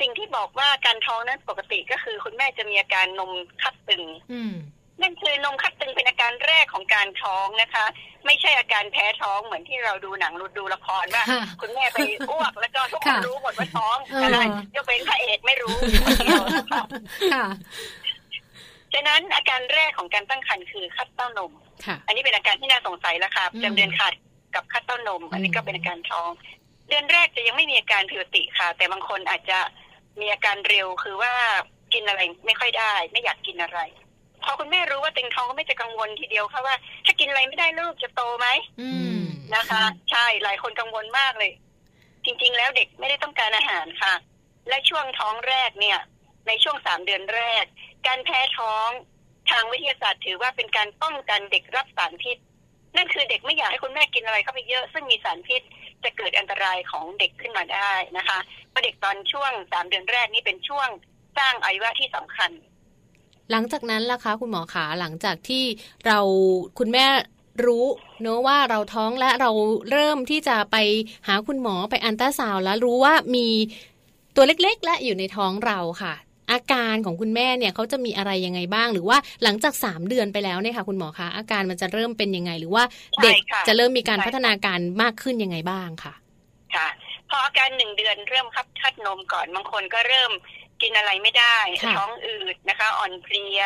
สิ่งที่บอกว่าการท้องนั้นปกติก็คือ คุณแม่จะมีอาการนมคัดตึงอืมนั่นคือนมคัดตึงเป็นอาการแรกของการท้องนะคะ ไม่ใช่อาการแพ้ท้องเหมือนที่เราดูหนังดูละครว่าค่ะคุณแม่ไปอ้วกแล้วก็ทุกคนค่ะรู้หมดว่าท้องเอออะไรยกเว้นพระเอกไม่รู้อยู่คนเดียวนะคะค่ะ ฉะนั้นอาการแรกของการตั้งครรภ์คือคัดเต้านมค่ะอันนี้เป็นอาการที่น่าสงสัยแล้วค่ะอืมจำเดือนขาดกับคัดเต้านม อันนี้ก็เป็นอาการท้อง เดือนแรกจะยังไม่มีอาการผิวติค่ะ แต่บางคนอาจจะมีอาการเร็วคือว่ากินอะไรไม่ค่อยได้ ไม่อยากกินอะไร พอคุณแม่รู้ว่าเต็งท้องก็ไม่จะกังวลทีเดียวค่ะว่า ถ้ากินอะไรไม่ได้ลูกจะโตไหมอืมนะคะ ใช่หลายคนกังวลมากเลย จริง ๆ แล้วเด็กไม่ได้ต้องการอาหารค่ะ และช่วงท้องแรกเนี่ย ในช่วงสามเดือนแรก การแพ้ท้องทางวิทยาศาสตร์ถือว่าเป็นการป้องกันเด็กรับสารพิษ นั่นคือเด็กไม่อยากให้คุณแม่กินอะไรเข้าไปเยอะ ซึ่งมีสารพิษจะเกิดอันตรายของเด็กขึ้นมาได้นะคะเพราะเด็กตอนช่วงสามเดือนแรกนี่เป็นช่วงสร้างอวัยวะที่สำคัญ หลังจากนั้นล่ะคะ คุณหมอขาหลังจากที่เราคุณแม่รู้เนอะว่าเราท้องและเราเริ่มที่จะไปหาคุณหมอไปอันตราซาวแล้วรู้ว่ามีตัวเล็กๆ และอยู่ในท้องเราค่ะ อาการของคุณแม่เนี่ยเขาจะมีอะไรยังไงบ้าง หรือว่าหลังจากสามเดือนไปแล้วเนี่ยค่ะ คุณหมอคะอาการมันจะเริ่มเป็นยังไง หรือว่าเด็กใช่ค่ะจะเริ่มมีการใช่ค่ะพัฒนาการมากขึ้นยังไงบ้างค่ะ ค่ะ พออาการหนึ่งเดือนเริ่มคับคัดนมก่อนบางคนก็เริ่มกินอะไรไม่ได้ค่ะท้องอืดนะคะ อ่อนเพลีย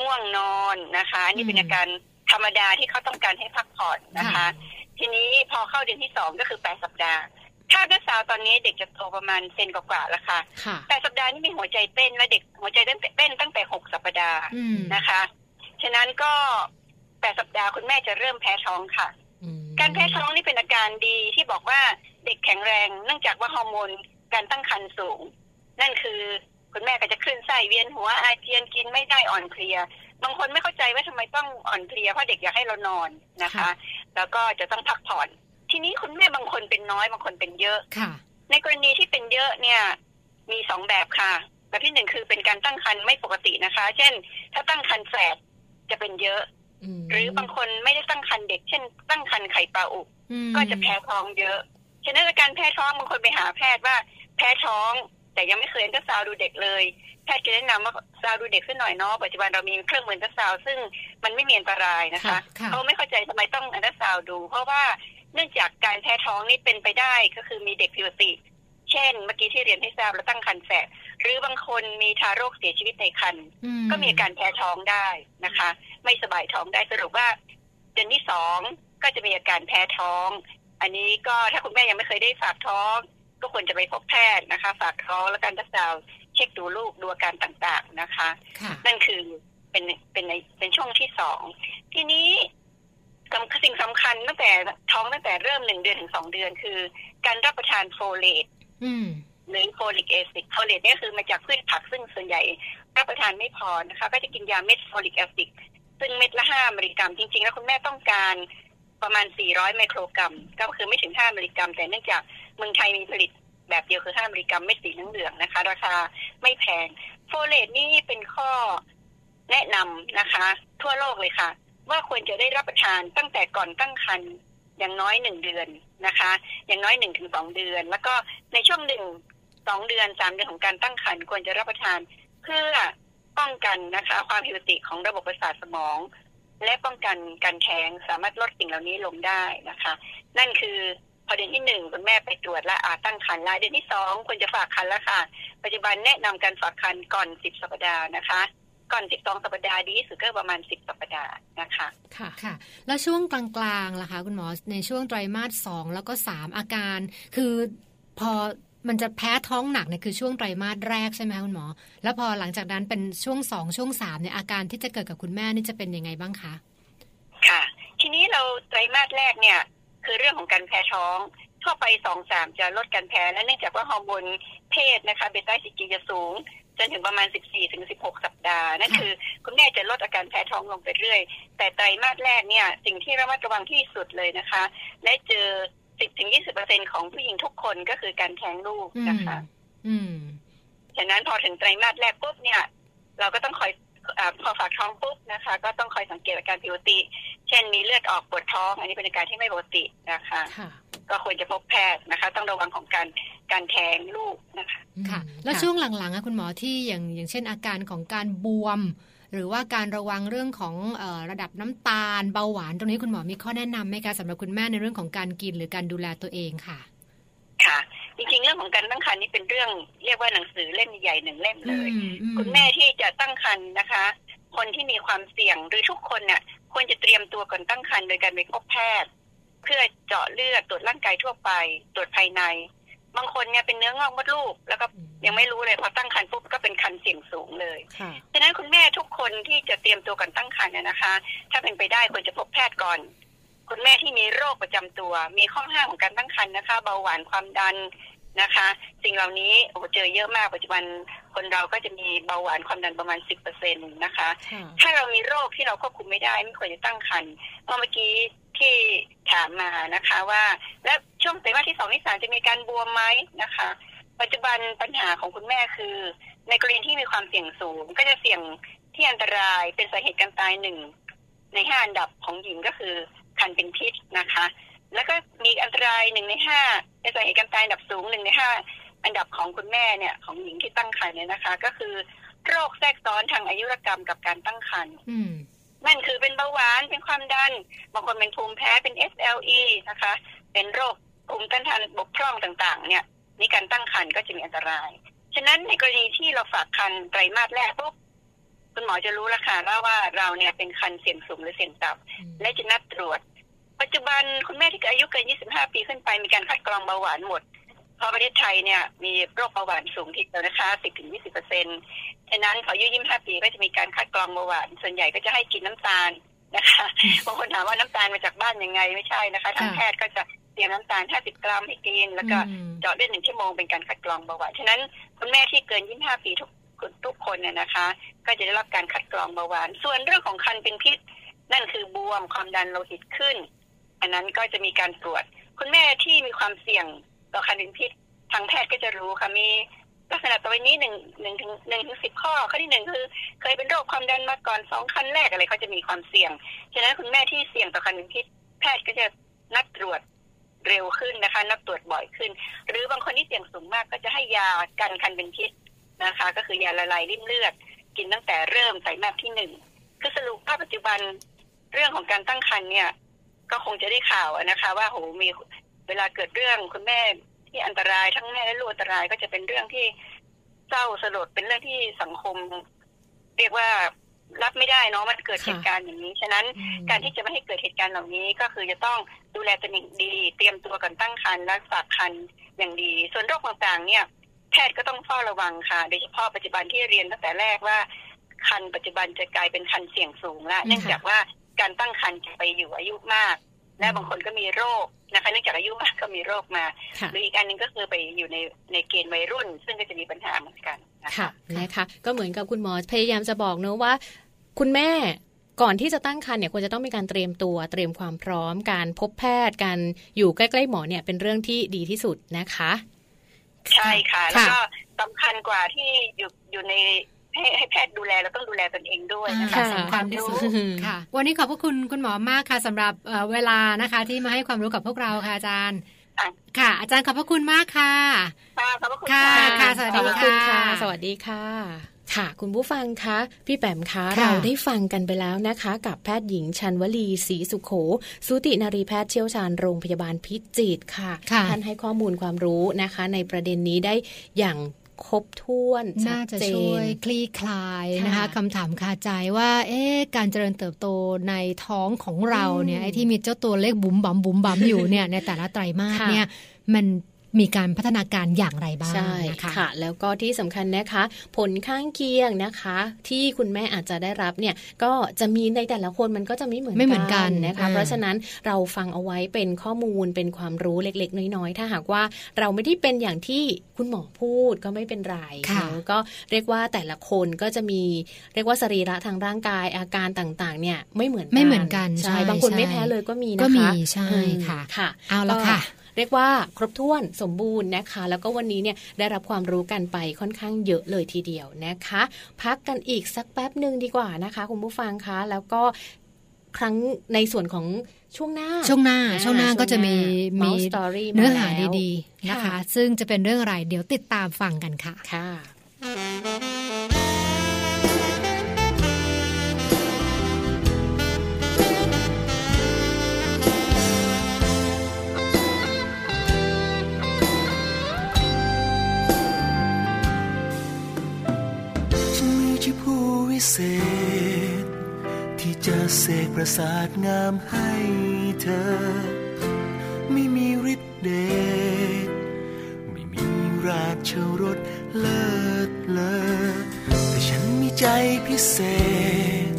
ง่วงนอนนะคะ นี่เป็นอาการธรรมดาที่เขาต้องการให้พักผ่อนนะคะค่ะทีนี้พอเข้าเดือนที่สองก็คือแปดสัปดาห์ ถ้าเด็กสาวตอนนี้เด็กจะโตประมาณเซนกว่าๆแล้วค่ะค่ะแปดสัปดาห์นี่มีหัวใจเต้นและเด็กหัวใจเต้นเต้นตั้งแต่หกสัปดาห์อืมนะคะ ฉะนั้นก็แปดสัปดาห์คุณแม่จะเริ่มแพ้ท้องค่ะอืมการแพ้ท้องนี่เป็นอาการดีที่บอกว่าเด็กแข็งแรงเนื่องจากว่าฮอร์โมนการตั้งครรภ์สูง นั่นคือคุณแม่ก็จะคลื่นไส้เวียนหัวอาเจียนกินไม่ได้อ่อนเพลียบางคนไม่เข้าใจว่าทำไมต้องอ่อนเพลียเพราะเด็กอยากให้เรานอนนะคะ แล้วก็จะต้องพักผ่อน ทีนี้คุณแม่บางคนเป็นน้อยบางคนเป็นเยอะค่ะ ในกรณีที่เป็นเยอะเนี่ย มีสองแบบค่ะ แบบที่หนึ่งคือเป็นการตั้งครรภ์ไม่ปกตินะคะ เช่น ถ้าตั้งครรภ์แฝดจะเป็นเยอะมหรือบางคนไม่ได้ตั้งครรภ์เด็ก เช่น ตั้งครรภ์ไข่ปลาอุอืมก็จะแพ้ท้องเยอะฉะนั้นอาการแพ้ท้องบางคนไปหาแพทย์ว่า แพ้ท้องแต่ยังไม่เคยอัลตราซาวด์ดูเด็กเลยแพทย์จะแนะนำว่าซาวด์ดูเด็กสักหน่อยเนาะปัจจุบันเรามีเครื่องมืออัลตราซาวด์ซึ่งมันไม่มีอันตรายนะคะค่ะเขาไม่เข้าใจทำไมต้องอัลตราซาวด์ดู เพราะว่า เนื่องจากการแพ้ท้องนี่เป็นไปได้ก็คือมีเด็กผิดปกติเช่น เมื่อกี้ที่เรียนให้ทราบแล้วตั้งครรภ์แฝดหรือบางคนมีทารกเสียชีวิตในครรภ์อืก็มีอาการแพ้ท้องได้นะคะ ไม่สบายท้องได้สรุปว่าเดือนที่สองก็จะมีอาการแพ้ท้อง อันนี้ก็ถ้าคุณแม่ยังไม่เคยได้ฝากท้อง ก็ควรจะไปพบแพทย์นะคะ ฝากท้องแล้วอัลตราซาวด์เช็คดูลูกดูอาการต่างๆนะคะค่ะนั่นคือเป็นเป็นในเป็นช่วงที่สองทีนี้ สำสิ่งสำคัญตั้งแต่ท้องตั้งแต่เริ่มหนึ่งเดือนถึงสองเดือน คือ การรับประทานโฟเลตอืมหรือ folic acid โฟเลตเนี่ยคือมาจากพืชผักซึ่งส่วนใหญ่ รับประทานไม่พอนะคะ ก็จะกินยาเม็ด folic acidซึ่งเม็ดละห้ามิลลิกรัมจริง ๆ แล้วคุณแม่ต้องการประมาณ 400 ไมโครกรัม ก็คือไม่ถึง 5 มิลลิกรัม แต่เนื่องจากเมืองไทยมีผลิตแบบเดียวคือ 5 มิลลิกรัมเม็ดสีเหลืองๆนะคะ ราคาไม่แพง โฟเลตนี่เป็นข้อแนะนำนะคะ ทั่วโลกเลยค่ะ ว่าควรจะได้รับประทานตั้งแต่ก่อนตั้งครรภ์อย่างน้อยหนึ่งเดือนนะคะ อย่างน้อยหนึ่งถึงสองเดือน แล้วก็ในช่วงหนึ่งสองเดือนสามเดือนของการตั้งครรภ์ควรจะรับประทานเพื่อป้องกันนะคะ ความผิดปกติของระบบประสาทสมอง และป้องกันการแท้งสามารถลดสิ่งเหล่านี้ลงได้นะคะ นั่นคือพอเดือนที่หนึ่งคุณแม่ไปตรวจและอาตั้งครรภ์แล้วเดือนที่สองควรจะฝากครรภ์แล้วค่ะ ปัจจุบันแนะนำการฝากครรภ์ก่อนสิบสัปดาห์นะคะ ก่อนสิบสองสัปดาห์ดีที่สุดก็ประมาณสิบสัปดาห์นะคะ ค่ะค่ะ แล้วช่วงกลางๆล่ะคะคุณหมอในช่วงไตรมาสสองแล้วก็สามอาการ คือพอมันจะแพ้ท้องหนักเนี่ยคือช่วงไตรมาสแรกใช่ไหมคะคุณหมอ แล้วพอหลังจากนั้นเป็นช่วงสองช่วงสามเนี่ยอาการที่จะเกิดกับคุณแม่นี่จะเป็นยังไงบ้างคะ ค่ะ ทีนี้เราไตรมาสแรกเนี่ย คือเรื่องของการแพ้ท้องทั่วไปสองสามจะลดการแพ้และเนื่องจากว่าฮอร์โมนเพศนะคะเบต้าซิจีจะสูง จนถึงประมาณ 14ถึง16 สัปดาห์นั่นค่ะคือ คุณแม่จะลดอาการแพ้ท้องลงไปเรื่อย แต่ไตรมาสแรกเนี่ยสิ่งที่ระมัดระวังที่สุดเลยนะคะ และเจอ 10ถึง20เปอร์เซ็นของผู้หญิงทุกคนก็คือการแท้งลูกอืมนะคะ อืมฉะนั้นพอถึงไตรมาสแรกปุ๊บเนี่ย เราก็ต้องคอยอา พอฝากท้องปุ๊บนะคะ ก็ต้องคอยสังเกตอาการผิวปกติ เช่นมีเลือดออกปวดท้อง อันนี้เป็นอาการที่ไม่ปกตินะคะค่ะก็ควรจะพบแพทย์นะคะ ต้องระวังของการการแท้งลูกนะคะค่ะอืมแล้วค่ะช่วงหลังๆอะคุณหมอที่อย่างอย่างเช่นอาการของการบวม หรือว่าการระวังเรื่องของเออระดับน้ำตาลเบาหวานตรงนี้คุณหมอมีข้อแนะนำไหมคะสำหรับคุณแม่ในเรื่องของการกินหรือการดูแลตัวเองค่ะ ค่ะ จริงๆ เรื่องของการตั้งครรภ์นี่เป็นเรื่องเรียกว่าหนังสือเล่มใหญ่หนึ่งเล่มเลยอืมอืคุณแม่ที่จะตั้งครรภ์นะคะ คนที่มีความเสี่ยงหรือทุกคนเนี่ยควรจะเตรียมตัวก่อนตั้งครรภ์โดยการไปพบแพทย์ เพื่อเจาะเลือดตรวจร่างกายทั่วไป ตรวจภายใน บางคนเนี่ยเป็นเนื้องอกมดลูก แล้วก็ยังไม่รู้เลยพอตั้งครรภ์ปุ๊บก็เป็นคันเสี่ยงสูงเลยค่ะฉะนั้นคุณแม่ทุกคนที่จะเตรียมตัวก่อนตั้งครรภ์เนี่ยนะคะ ถ้าเป็นไปได้ควรจะพบแพทย์ก่อน คุณแม่ที่มีโรคประจำตัว มีข้อห้ามของการตั้งครรภ์นะคะ เบาหวานความดันนะคะ สิ่งเหล่านี้โอ้โหเจอเยอะมากปัจจุบันคนเราก็จะมีเบาหวานความดันประมาณสิบเปอร์เซ็นตนะคะค่ะถ้าเรามีโรคที่เราควบคุมไม่ได้ไม่ควรจะตั้งครรภ์เมื่อกี้ที่ถามมานะคะว่า แล้วช่วงไตรมาสที่สองที่สามจะมีการบวมไหมนะคะ ปัจจุบันปัญหาของคุณแม่คือ ในกรณีที่มีความเสี่ยงสูง ก็จะเสี่ยงที่อันตรายเป็นสาเหตุการตายหนึ่งในห้าอันดับของหญิงก็คือ คันเป็นพิษนะคะ แล้วก็มีอันตรายหนึ่งในห้าเป็นสาเหตุการตายอันดับสูงหนึ่งในห้าอันดับของคุณแม่เนี่ยของหญิงที่ตั้งครรภ์เนี่ยนะคะ ก็คือโรคแทรกซ้อนทางอายุรกรรมกับการตั้งครรภ์อืมนั่นคือเป็นเบาหวานเป็นความดันบางคนเป็นภูมิแพ้เป็น SLE นะคะ เป็นโรคภูมิต้านทานบกพร่องต่างๆ เนี่ยนี่การตั้งครรภ์ก็จะมีอันตราย ฉะนั้นในกรณีที่เราฝากครรภ์ไตรมาสแรกปุ๊บ คุณหมอจะรู้และค่ะว่าว่าเราเนี่ยเป็นครรภ์เสี่ยงสูงหรือเสี่ยงต่ำและจะนัดตรวจ ปัจจุบันคุณแม่ที่อายุเกิน 25 ปีขึ้นไปมีการคัดกรองเบาหวานหมด เพราะประเทศไทยเนี่ยมีโรคเบาหวานสูงทีเดียวนะคะ 10-20เปอร์เซ็นต์ฉะนั้นพออายุ 25 ปีก็จะมีการคัดกรองเบาหวาน ส่วนใหญ่ก็จะให้กินน้ำตาลนะคะบางคนถามว่าน้ำตาลมาจากบ้านยังไงไม่ใช่นะคะทางค่ะแพทย์ก็จะเตรียมน้ำตาล 50 กรัมให้กิน แล้วก็อืมเจาะเลือดหนึ่งชั่วโมงเป็นการคัดกรองเบาหวาน ฉะนั้นคุณแม่ที่เกิน 25 ปีทุก ทุกคนเนี่ยนะคะ ก็จะได้รับการคัดกรองเบาหวาน ส่วนเรื่องของคันเป็นพิษ นั่นคือบวมความดันโลหิตขึ้น อันนั้นก็จะมีการตรวจ คุณแม่ที่มีความเสี่ยงต่อคันเป็นพิษ ทางแพทย์ก็จะรู้ค่ะมีลักษณะตัวนี้หนึ่งหนึ่งถึงหนึ่งถึงสิบข้อ ข้อที่หนึ่งคือ เคยเป็นโรคความดันมาก่อนสองคันแรกอะไรเขาจะมีความเสี่ยง ฉะนั้นคุณแม่ที่เสี่ยงต่อคันเป็นพิษ แพทย์ก็จะนัดตรวจเร็วขึ้นนะคะ นัดตรวจบ่อยขึ้น หรือบางคนที่เสี่ยงสูงมากก็จะให้ยากันคันเป็นพิษ นะคะ ก็คือยาละลายริ่มเลือด กินตั้งแต่เริ่มไตรมาสที่หนึ่งคือสรุปว่าปัจจุบันเรื่องของการตั้งครรภ์เนี่ย ก็คงจะได้ข่าวนะคะ ว่าโหมีเวลาเกิดเรื่องคุณแม่ที่อันตรายทั้งแม่และลูกอันตรายก็จะเป็นเรื่องที่เศร้าสลดเป็นเรื่องที่สังคม เรียกว่ารับไม่ได้เนาะมันเกิดเหตุการณ์อย่างนี้ ฉะนั้นการที่จะไม่ให้เกิดเหตุการณ์เหล่านี้ก็คือจะต้องดูแลตัวเองดี เตรียมตัวก่อนตั้งครรภ์และฝากครรภ์อย่างดี ส่วนโรคต่างๆเนี่ย แพทย์ก็ต้องเฝ้าระวังค่ะ โดยเฉพาะปัจจุบันที่เรียนตั้งแต่แรกว่า คันปัจจุบันจะกลายเป็นคันเสี่ยงสูงแล้วเนื่องจากว่าการตั้งคันจะไปอยู่อายุมาก และบางคนก็มีโรคนะคะเนื่องจากอายุมากก็มีโรคมาค่ะหรืออีกอันหนึงก็คือไปอยู่ในในเกณฑ์วัยรุ่น ซึ่งก็จะมีปัญหาเหมือนกันนะคะค่ะนะคะ ก็เหมือนกับคุณหมอพยายามจะบอกเนอะว่า คุณแม่ก่อนที่จะตั้งครรภ์เนี่ยควรจะต้องมีการเตรียมตัวเตรียมความพร้อม การพบแพทย์การอยู่ใกล้ ๆ หมอเนี่ยเป็นเรื่องที่ดีที่สุดนะคะ ใช่ค่ะ แล้วก็สำคัญกว่าที่อยู่อยู่ในให้ให้แพทย์ดูแลเราต้องดูแลตนเองด้วยนะค่ะคะสำคัญที่สุดอืมค่ะ วันนี้ขอบพระคุณคุณหมอมากค่ะสำหรับเอ่อเวลานะคะ ที่มาให้ความรู้กับพวกเราค่ะอาจารย์อะค่ะ อาจารย์ขอบพระคุณมากค่ะ ค่ะขอบพระคุณค่ะค่ะค่ะสวัสดีขอบพรคุณค่ะค่ะ สวัสดีค่ะ ค่ะ คุณผู้ฟังคะ พี่แปมคะค่ะเราได้ฟังกันไปแล้วนะคะ กับแพทย์หญิงชันวลีศรีสุโข สูตินารีแพทย์เชี่ยวชาญโรงพยาบาลพิจิตรค่ะค่ะท่านให้ข้อมูลความรู้นะคะ ในประเด็นนี้ได้อย่างครบถ้วนชัน่าดจะเจช่วยนคลี่คลายนะคะค่ะคำถามคาใจว่า เอ๊ะการเจริญเติบโตในท้องของเราเนี่ยอืมไอ้ที่มีเจ้าตัวเลขบุ๋มบั๋มบุ๋มบั๋มอยู่เนี่ยในแต่ละไตรมาสค่ะเนี่ยมัน มีการพัฒนาการอย่างไรบ้างใช่นะคะค่ะ แล้วก็ที่สำคัญนะคะ ผลข้างเคียงนะคะ ที่คุณแม่อาจจะได้รับเนี่ยก็จะมีในแต่ละคนมันก็จะไม่เหมือนไม่เหมือนกันนะคะอ่าเพราะฉะนั้นเราฟังเอาไว้เป็นข้อมูลเป็นความรู้เล็ก ๆ น้อยๆถ้าหากว่าเราไม่ได้เป็นอย่างที่คุณหมอพูดก็ไม่เป็นไรค่ะเนอะก็เรียกว่าแต่ละคนก็จะมีเรียกว่าสรีระทางร่างกายอาการต่างๆ เนี่ยไม่เหมือนกันไม่เหมือนกันใช่ใช่บางคนใช่ไม่แพ้เลยก็มีนะคะก็มีใช่อืมค่ะค่ะ เอาละค่ะก็ เรียกว่าครบถ้วนสมบูรณ์นะคะ แล้วก็วันนี้เนี่ยได้รับความรู้กันไปค่อนข้างเยอะเลยทีเดียวนะคะ พักกันอีกสักแป๊บหนึ่งดีกว่านะคะ คุณผู้ฟังคะแล้วก็ครั้งในส่วนของช่วงหน้า ช่วงหน้าอ่าช่วงหน้าก็จะมีช่วงหน้ามี Mouse Story เนื้อหามาแล้วดีๆนะคะค่ะซึ่งจะเป็นเรื่องอะไร เดี๋ยวติดตามฟังกันค่ะค่ะ เศษ ที่จะเสกประสาทงามให้เธอทธิเดชไม่มีราชรถเลิศเลอแต่ฉันมีใจพิเศษ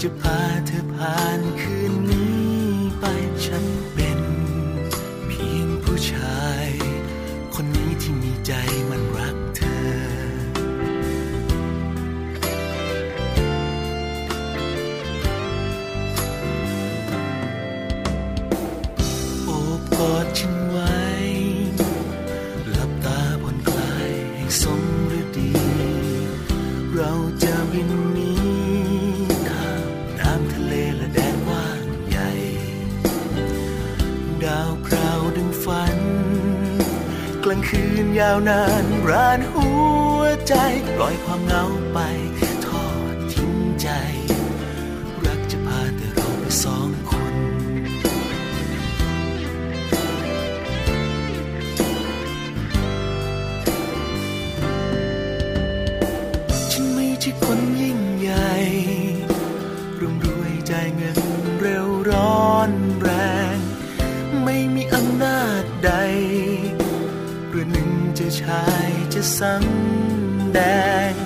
จะพาเธอผ่านคืนนี้ไปฉัน ยาวนานร้านหัวใจปล่อยความเหงาไปทอดทิ้งใจ รักจะพาแต่เราไปสองคน ฉันไม่ใช่คนยิ่งใหญ่ร่ำรวยใจเงิน จะสำแดง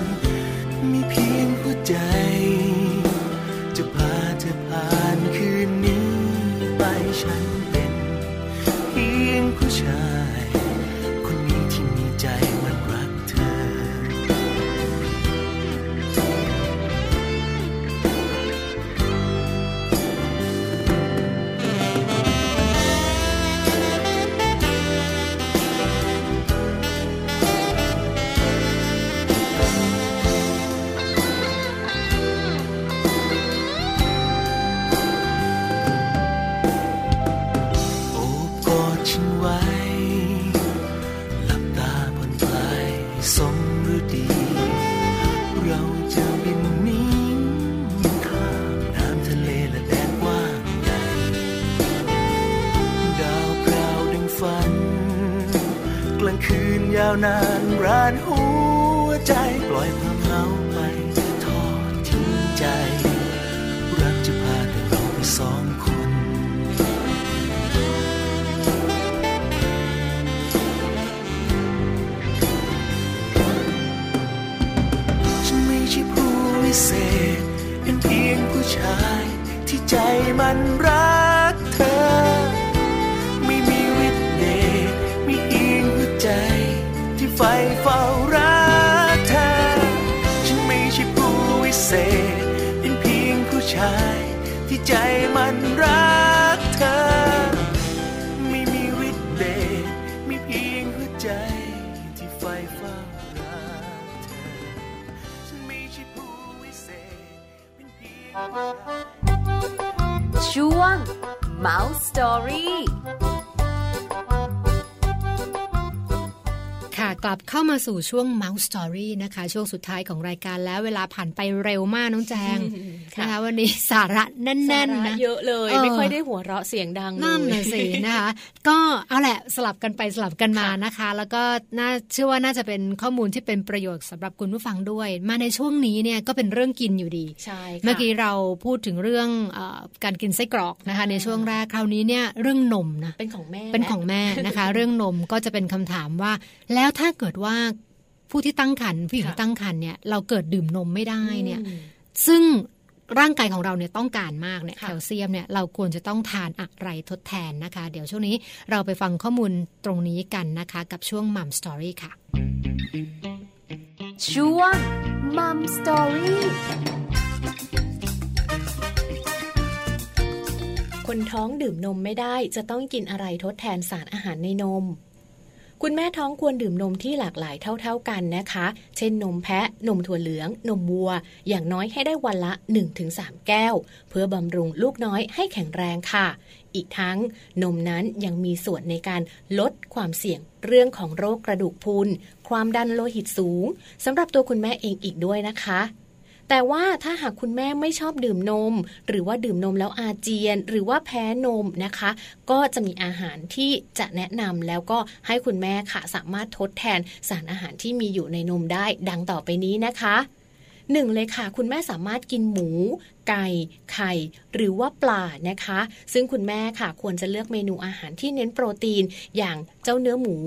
ใจมันรักเธอ ไม่มีวิตเดชมีเพียงหัวใจที่ไฟฟ้ารักเธอ ฉันไม่ใช่ผู้วิเศษเป็นเพียงช่วง Mouse Story กลับเข้ามาสู่ช่วง Mouse Story นะคะ ช่วงสุดท้ายของรายการแล้วเวลาผ่านไปเร็วมากน้องแจงค่ะนะคะวันนี้สาระแน่สานๆระนะเยอะเลยเออไม่ค่อยได้หัวเราะเสียงดังเลยนั่นน่ะสินะคะ ก็เอาแหละสลับกันไปสลับกันมานะคะ แล้วก็น่าเชื่อว่าน่าจะเป็นข้อมูลที่เป็นประโยชน์สำหรับคุณผู้ฟังด้วย มาในช่วงนี้เนี่ยก็เป็นเรื่องกินอยู่ดีใช่ค่ะเมื่อกี้เราพูดถึงเรื่องเออการกินไส้กรอกนะคะ ในช่วงแรกคราวนี้เนี่ยเรื่องนมนะเป็นของแม่เป็นของแม่นะคะ เรื่องนมก็จะเป็นคำถามว่า แล้วถ้าเกิดว่าผู้ที่ตั้งครรภ์ผู้หญิงที่ตั้งครรภ์เนี่ยเราเกิดดื่มนมไม่ได้เนี่ยอืมซึ่งร่างกายของเราเนี่ยต้องการมากเนี่ยค่ะแคลเซียมเนี่ยเราควรจะต้องทานอะไรทดแทนนะคะ เดี๋ยวช่วงนี้เราไปฟังข้อมูลตรงนี้กันนะคะ กับช่วงมัมสตอรี่ค่ะ ช่วง Mum Story คนท้องดื่มนมไม่ได้จะต้องกินอะไรทดแทนสารอาหารในนม คุณแม่ท้องควรดื่มนมที่หลากหลายเท่า ๆกันนะคะ เช่นนมแพะ นมถั่วเหลือง นมวัว อย่างน้อยให้ได้วันละ 1-3 แก้ว เพื่อบำรุงลูกน้อยให้แข็งแรงค่ะ อีกทั้งนมนั้นยังมีส่วนในการลดความเสี่ยงเรื่องของโรคกระดูกพรุนความดันโลหิตสูงสำหรับตัวคุณแม่เองอีกด้วยนะคะ แต่ว่าถ้าหากคุณแม่ไม่ชอบดื่มนม หรือว่าดื่มนมแล้วอาเจียน หรือว่าแพ้นมนะคะ ก็จะมีอาหารที่จะแนะนำแล้วก็ให้คุณแม่ค่ะสามารถทดแทนสารอาหารที่มีอยู่ในนมได้ดังต่อไปนี้นะคะหนึ่งเลยค่ะ คุณแม่สามารถกินหมู ไก่ ไข่ หรือว่าปลานะคะ ซึ่งคุณแม่ค่ะ ควรจะเลือกเมนูอาหารที่เน้นโปรตีน อย่างเจ้าเนื้อหมู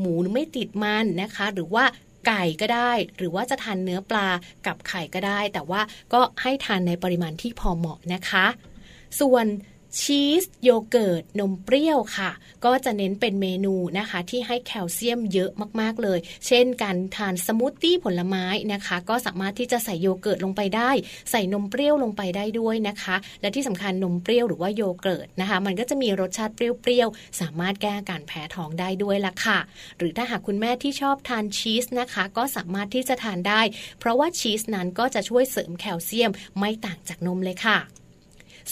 หมูไม่ติดมันนะคะ หรือว่า ไก่ก็ได้ หรือว่าจะทานเนื้อปลากับไข่ก็ได้ แต่ว่าก็ให้ทานในปริมาณที่พอเหมาะนะคะ ส่วน ชีสโยเกิร์ตนมเปรี้ยวค่ะ ก็จะเน้นเป็นเมนูนะคะ ที่ให้แคลเซียมเยอะมากๆเลย เช่นการทานสมูทตี้ผลไม้นะคะ ก็สามารถที่จะใส่โยเกิร์ตลงไปได้ ใส่นมเปรี้ยวลงไปได้ด้วยนะคะ และที่สำคัญนมเปรี้ยวหรือว่าโยเกิร์ตนะคะ มันก็จะมีรสชาติเปรี้ยวๆสามารถแก้การแพ้ท้องได้ด้วยล่ะค่ะ หรือถ้าหากคุณแม่ที่ชอบทานชีสนะคะ ก็สามารถที่จะทานได้ เพราะว่าชีสนั้นก็จะช่วยเสริมแคลเซียมไม่ต่างจากนมเลยค่ะ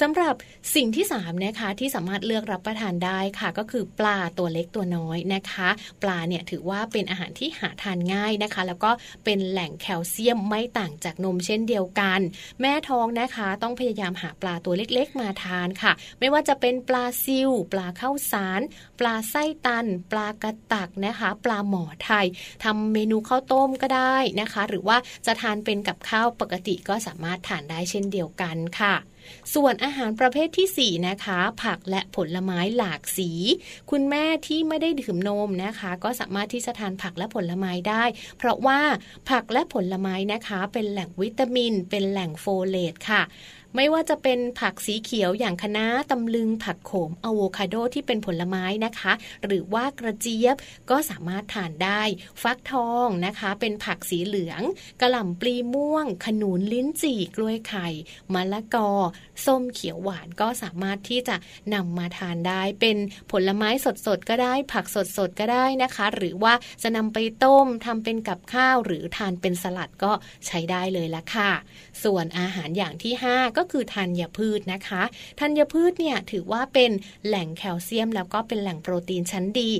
สำหรับสิ่งที่3นะคะที่สามารถเลือกรับประทานได้ค่ะ ก็คือปลาตัวเล็กตัวน้อยนะคะ ปลาเนี่ยถือว่าเป็นอาหารที่หาทานง่ายนะคะ แล้วก็เป็นแหล่งแคลเซียมไม่ต่างจากนมเช่นเดียวกัน แม่ท้องนะคะ ต้องพยายามหาปลาตัวเล็กๆ มาทานค่ะ ไม่ว่าจะเป็นปลาซิวปลาข้าวสาร ปลาไส้ตัน ปลากระตักนะคะ ปลาหมอไทยทำเมนูข้าวต้มก็ได้นะคะ หรือว่าจะทานเป็นกับข้าวปกติก็สามารถทานได้เช่นเดียวกันค่ะ ส่วนอาหารประเภทที่ 4 นะคะ ผักและผลไม้หลากสี คุณแม่ที่ไม่ได้ดื่มนมนะคะ ก็สามารถที่จะทานผักและผลไม้ได้ เพราะว่าผักและผลไม้นะคะ เป็นแหล่งวิตามิน เป็นแหล่งโฟเลตค่ะ ไม่ว่าจะเป็นผักสีเขียวอย่างคะน้าตำลึงผักโขมอะโวคาโดที่เป็นผลไม้นะคะ หรือว่ากระเจี๊ยบก็สามารถทานได้ ฟักทองนะคะ เป็นผักสีเหลืองกระหล่ำปลีม่วง ขนุนลิ้นจี่กล้วยไข่มะละกอ ส้มเขียวหวานก็สามารถที่จะนำมาทานได้ เป็นผลไม้สดๆก็ได้ ผักสดๆก็ได้นะคะ หรือว่าจะนำไปต้มทำเป็นกับข้าว หรือทานเป็นสลัดก็ใช้ได้เลยละค่ะ ส่วนอาหารอย่างที่ 5 ก็คือธัญพืชนะคะธัญพืชเนี่ยถือว่าเป็นแหล่งแคลเซียม แล้วก็เป็นแหล่งโปรตีนชั้นดี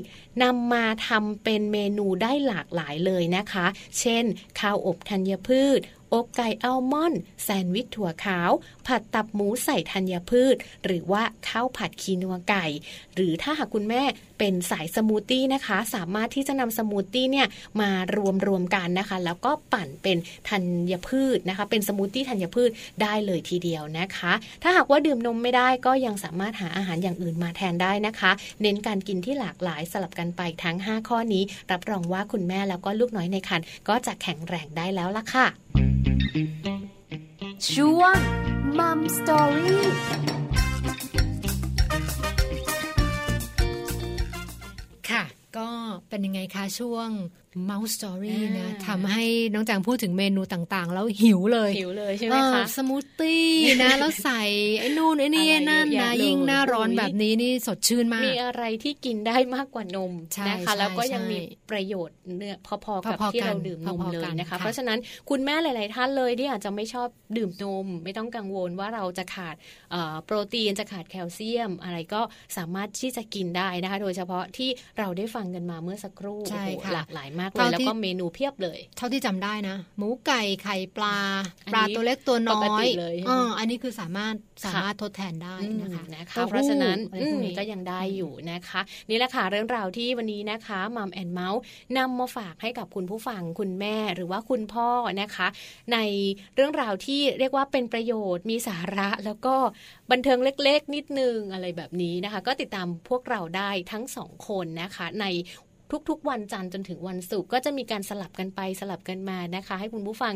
นำมาทำเป็นเมนูได้หลากหลายเลยนะคะ เช่น ข้าวอบธัญพืชอกไก่อัลมอนด์แซนด์วิชถั่วขาว ผัดตับหมูใส่ธัญพืช หรือว่าข้าวผัดคีนัวไก่ หรือถ้าหากคุณแม่เป็นสายสมูทตี้นะคะ สามารถที่จะนำสมูทตี้เนี่ยมารวมรวมกันนะคะ แล้วก็ปั่นเป็นธัญพืชนะคะ เป็นสมูทตี้ธัญพืชได้เลยทีเดียวนะคะ ถ้าหากว่าดื่มนมไม่ได้ก็ยังสามารถหาอาหารอย่างอื่นมาแทนได้นะคะ เน้นการกินที่หลากหลายสลับกันไปทั้ง 5 ข้อนี้ รับรองว่าคุณแม่แล้วก็ลูกน้อยในครรภ์ก็จะแข็งแรงได้แล้วล่ะค่ะ ช่วงมัมสตอรี่ค่ะ ก็เป็นยังไงคะช่วง Mouse Story นะทำให้น้องจางพูดถึงเมนูต่างๆ แล้วหิวเลย หิวเลยใช่ไหมคะสมูทตี้นะ แล้วใส่ไอ้นู่นไอ้นี่นั่นนะยิ่งหน้าร้อนแบบนี้นี่สดชื่นมาก มีอะไรที่กินได้มากกว่านมนะคะแล้วก็ยังมีประโยชน์เนื้อพอๆกับที่เราดื่มนมเลยนะคะ เพราะฉะนั้นคุณแม่หลาย ๆ ท่านเลยที่อาจจะไม่ชอบดื่มนม ไม่ต้องกังวลว่าเราจะขาดโปรตีนจะขาดแคลเซียม อะไรก็สามารถที่จะกินได้นะคะ โดยเฉพาะที่เราได้ฟังกันมาเมื่อสักครู่หลากหลายมากเลยแล้วก็เมนูเพียบเลย เท่าที่จำได้นะ หมูไก่ไข่ปลา ปลาตัวเล็กตัวน้อยเลยออันนี้คือสามารถสามารถทดแทนได้นะคะนะคะเพราะฉะนั้นก็ยังได้อยู่นะคะ นี่แหละค่ะเรื่องราวที่วันนี้นะคะมัมแอนเมาส์นำมาฝากให้กับคุณผู้ฟังคุณแม่หรือว่าคุณพ่อนะคะ ในเรื่องราวที่เรียกว่าเป็นประโยชน์มีสาระแล้วก็บันเทิงเล็ก ๆ นิดนึงอะไรแบบนี้นะคะ ก็ติดตามพวกเราได้ทั้งสองคนนะคะ ใน ทุกๆ วันจันทร์จนถึงวันศุกร์ก็จะมีการสลับกันไปสลับกันมานะคะ ให้คุณผู้ฟัง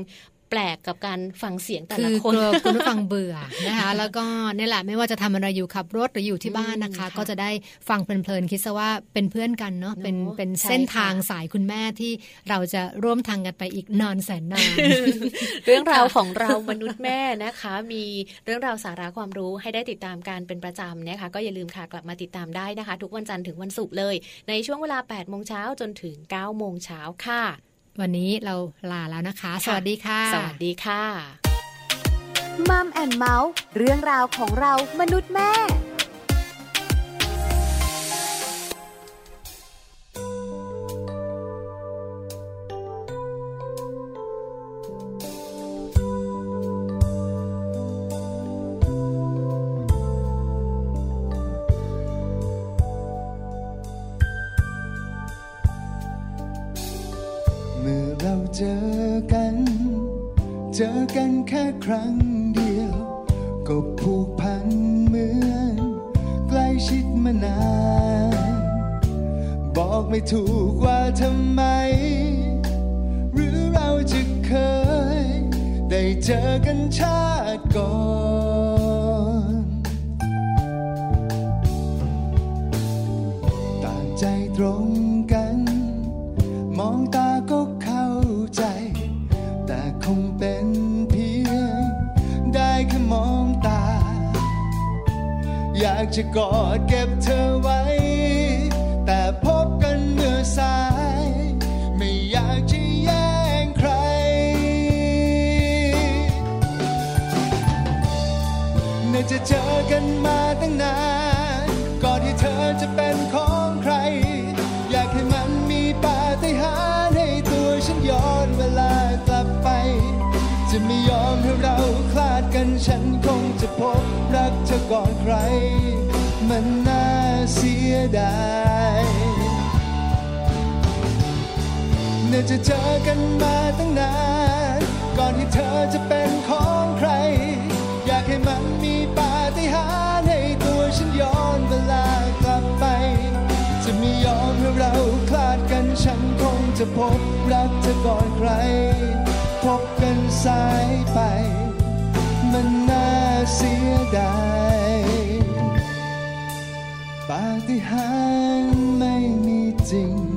ปลกกับการฟังเสียงแต่ละคนคือคุณผู้ฟังเบื่อนะคะ แล้วก็นี่แหละไม่ว่าจะทำอะไรอยู่ขับรถหรืออยู่ที่บ้านนะคะ ก็จะได้ฟังเพลินๆคิดซะว่าเป็นเพื่อนกันเนาะเป็นเป็นเส้นทางสายคุณแม่ที่เราจะร่วมทางกันไปอีกนานแสนนานเรื่องราวของเรามนุษย์แม่นะคะ มีเรื่องราวสาระความรู้ให้ได้ติดตามการเป็นประจำนะคะ ก็อย่าลืมค่ะกลับมาติดตามได้นะคะ ทุกวันจันทร์ถึงวันศุกร์เลย ในช่วงเวลา8โมงเช้าจนถึง9โมงเช้าค่ะ วันนี้เราลาแล้วนะคะ สวัสดีค่ะ สวัสดีค่ะมัมแอนเมาส์เรื่องราวของเรามนุษย์แม่ เจอกัน เจอกันแค่ครั้งเดียว ก็ผูกพันเหมือน ใกล้ชิดมานาน บอกไม่ถูกว่าทำไม หรือเราจะเคย ได้เจอกันชาติก่อน จะกอดเก็บเธอไว้ แต่พบกันเมื่อสาย ไม่อยากจะแย่งใคร น่าจะเจอกันมาตั้งนาน ก่อนที่เธอจะเป็นของใคร อยากให้มันมีปาฏิหาริย์ให้ตัวฉันย้อนเวลากลับไป จะไม่ยอมให้เราคลาดกันฉันคงจะพบรัก ก่อนใคร มันน่าเสียดายน่าจะเจอกันมาตั้งนาน ก่อนที่เธอจะเป็นของใคร อยากให้มันมีปาฏิหาริย์ให้ตัวฉันย้อนเวลากลับไป จะไม่ยอมให้เราคลาดกันฉันคงจะพบรักเธอก่อนใคร พบกันสายไป มันน่าเสียดาย ปาฏิหาริ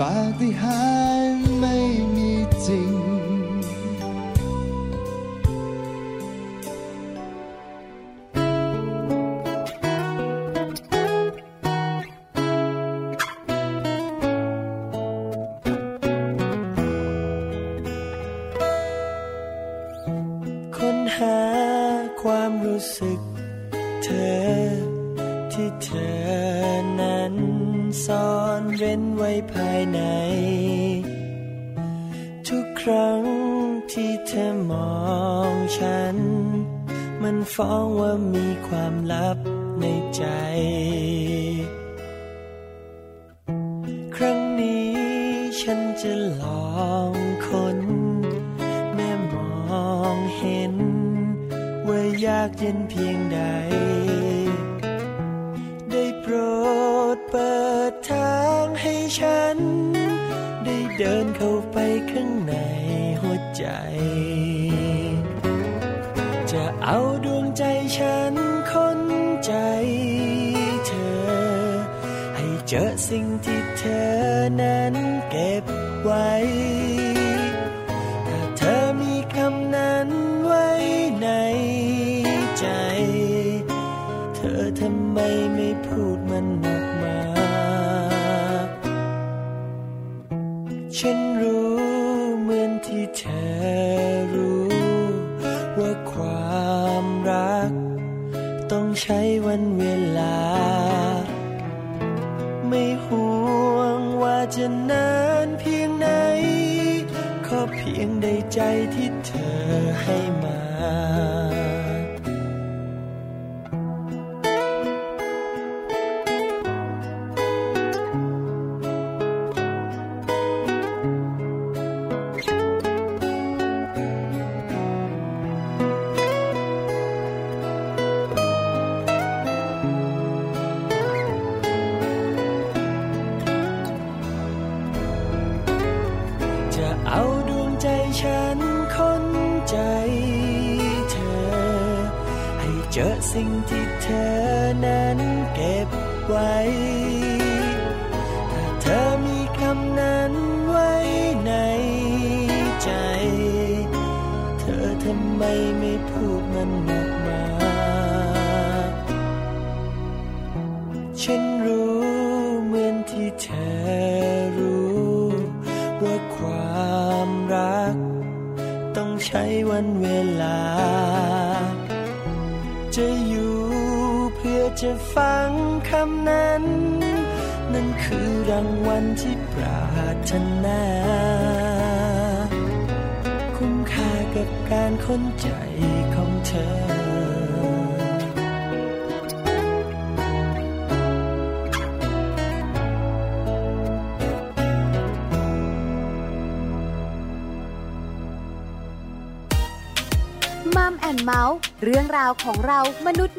ปาฏิหาริย์ไม่มีจริง จะนานเพียงไหน ขอเพียงได้ใจที่เธอให้มา ของเรามนุษย์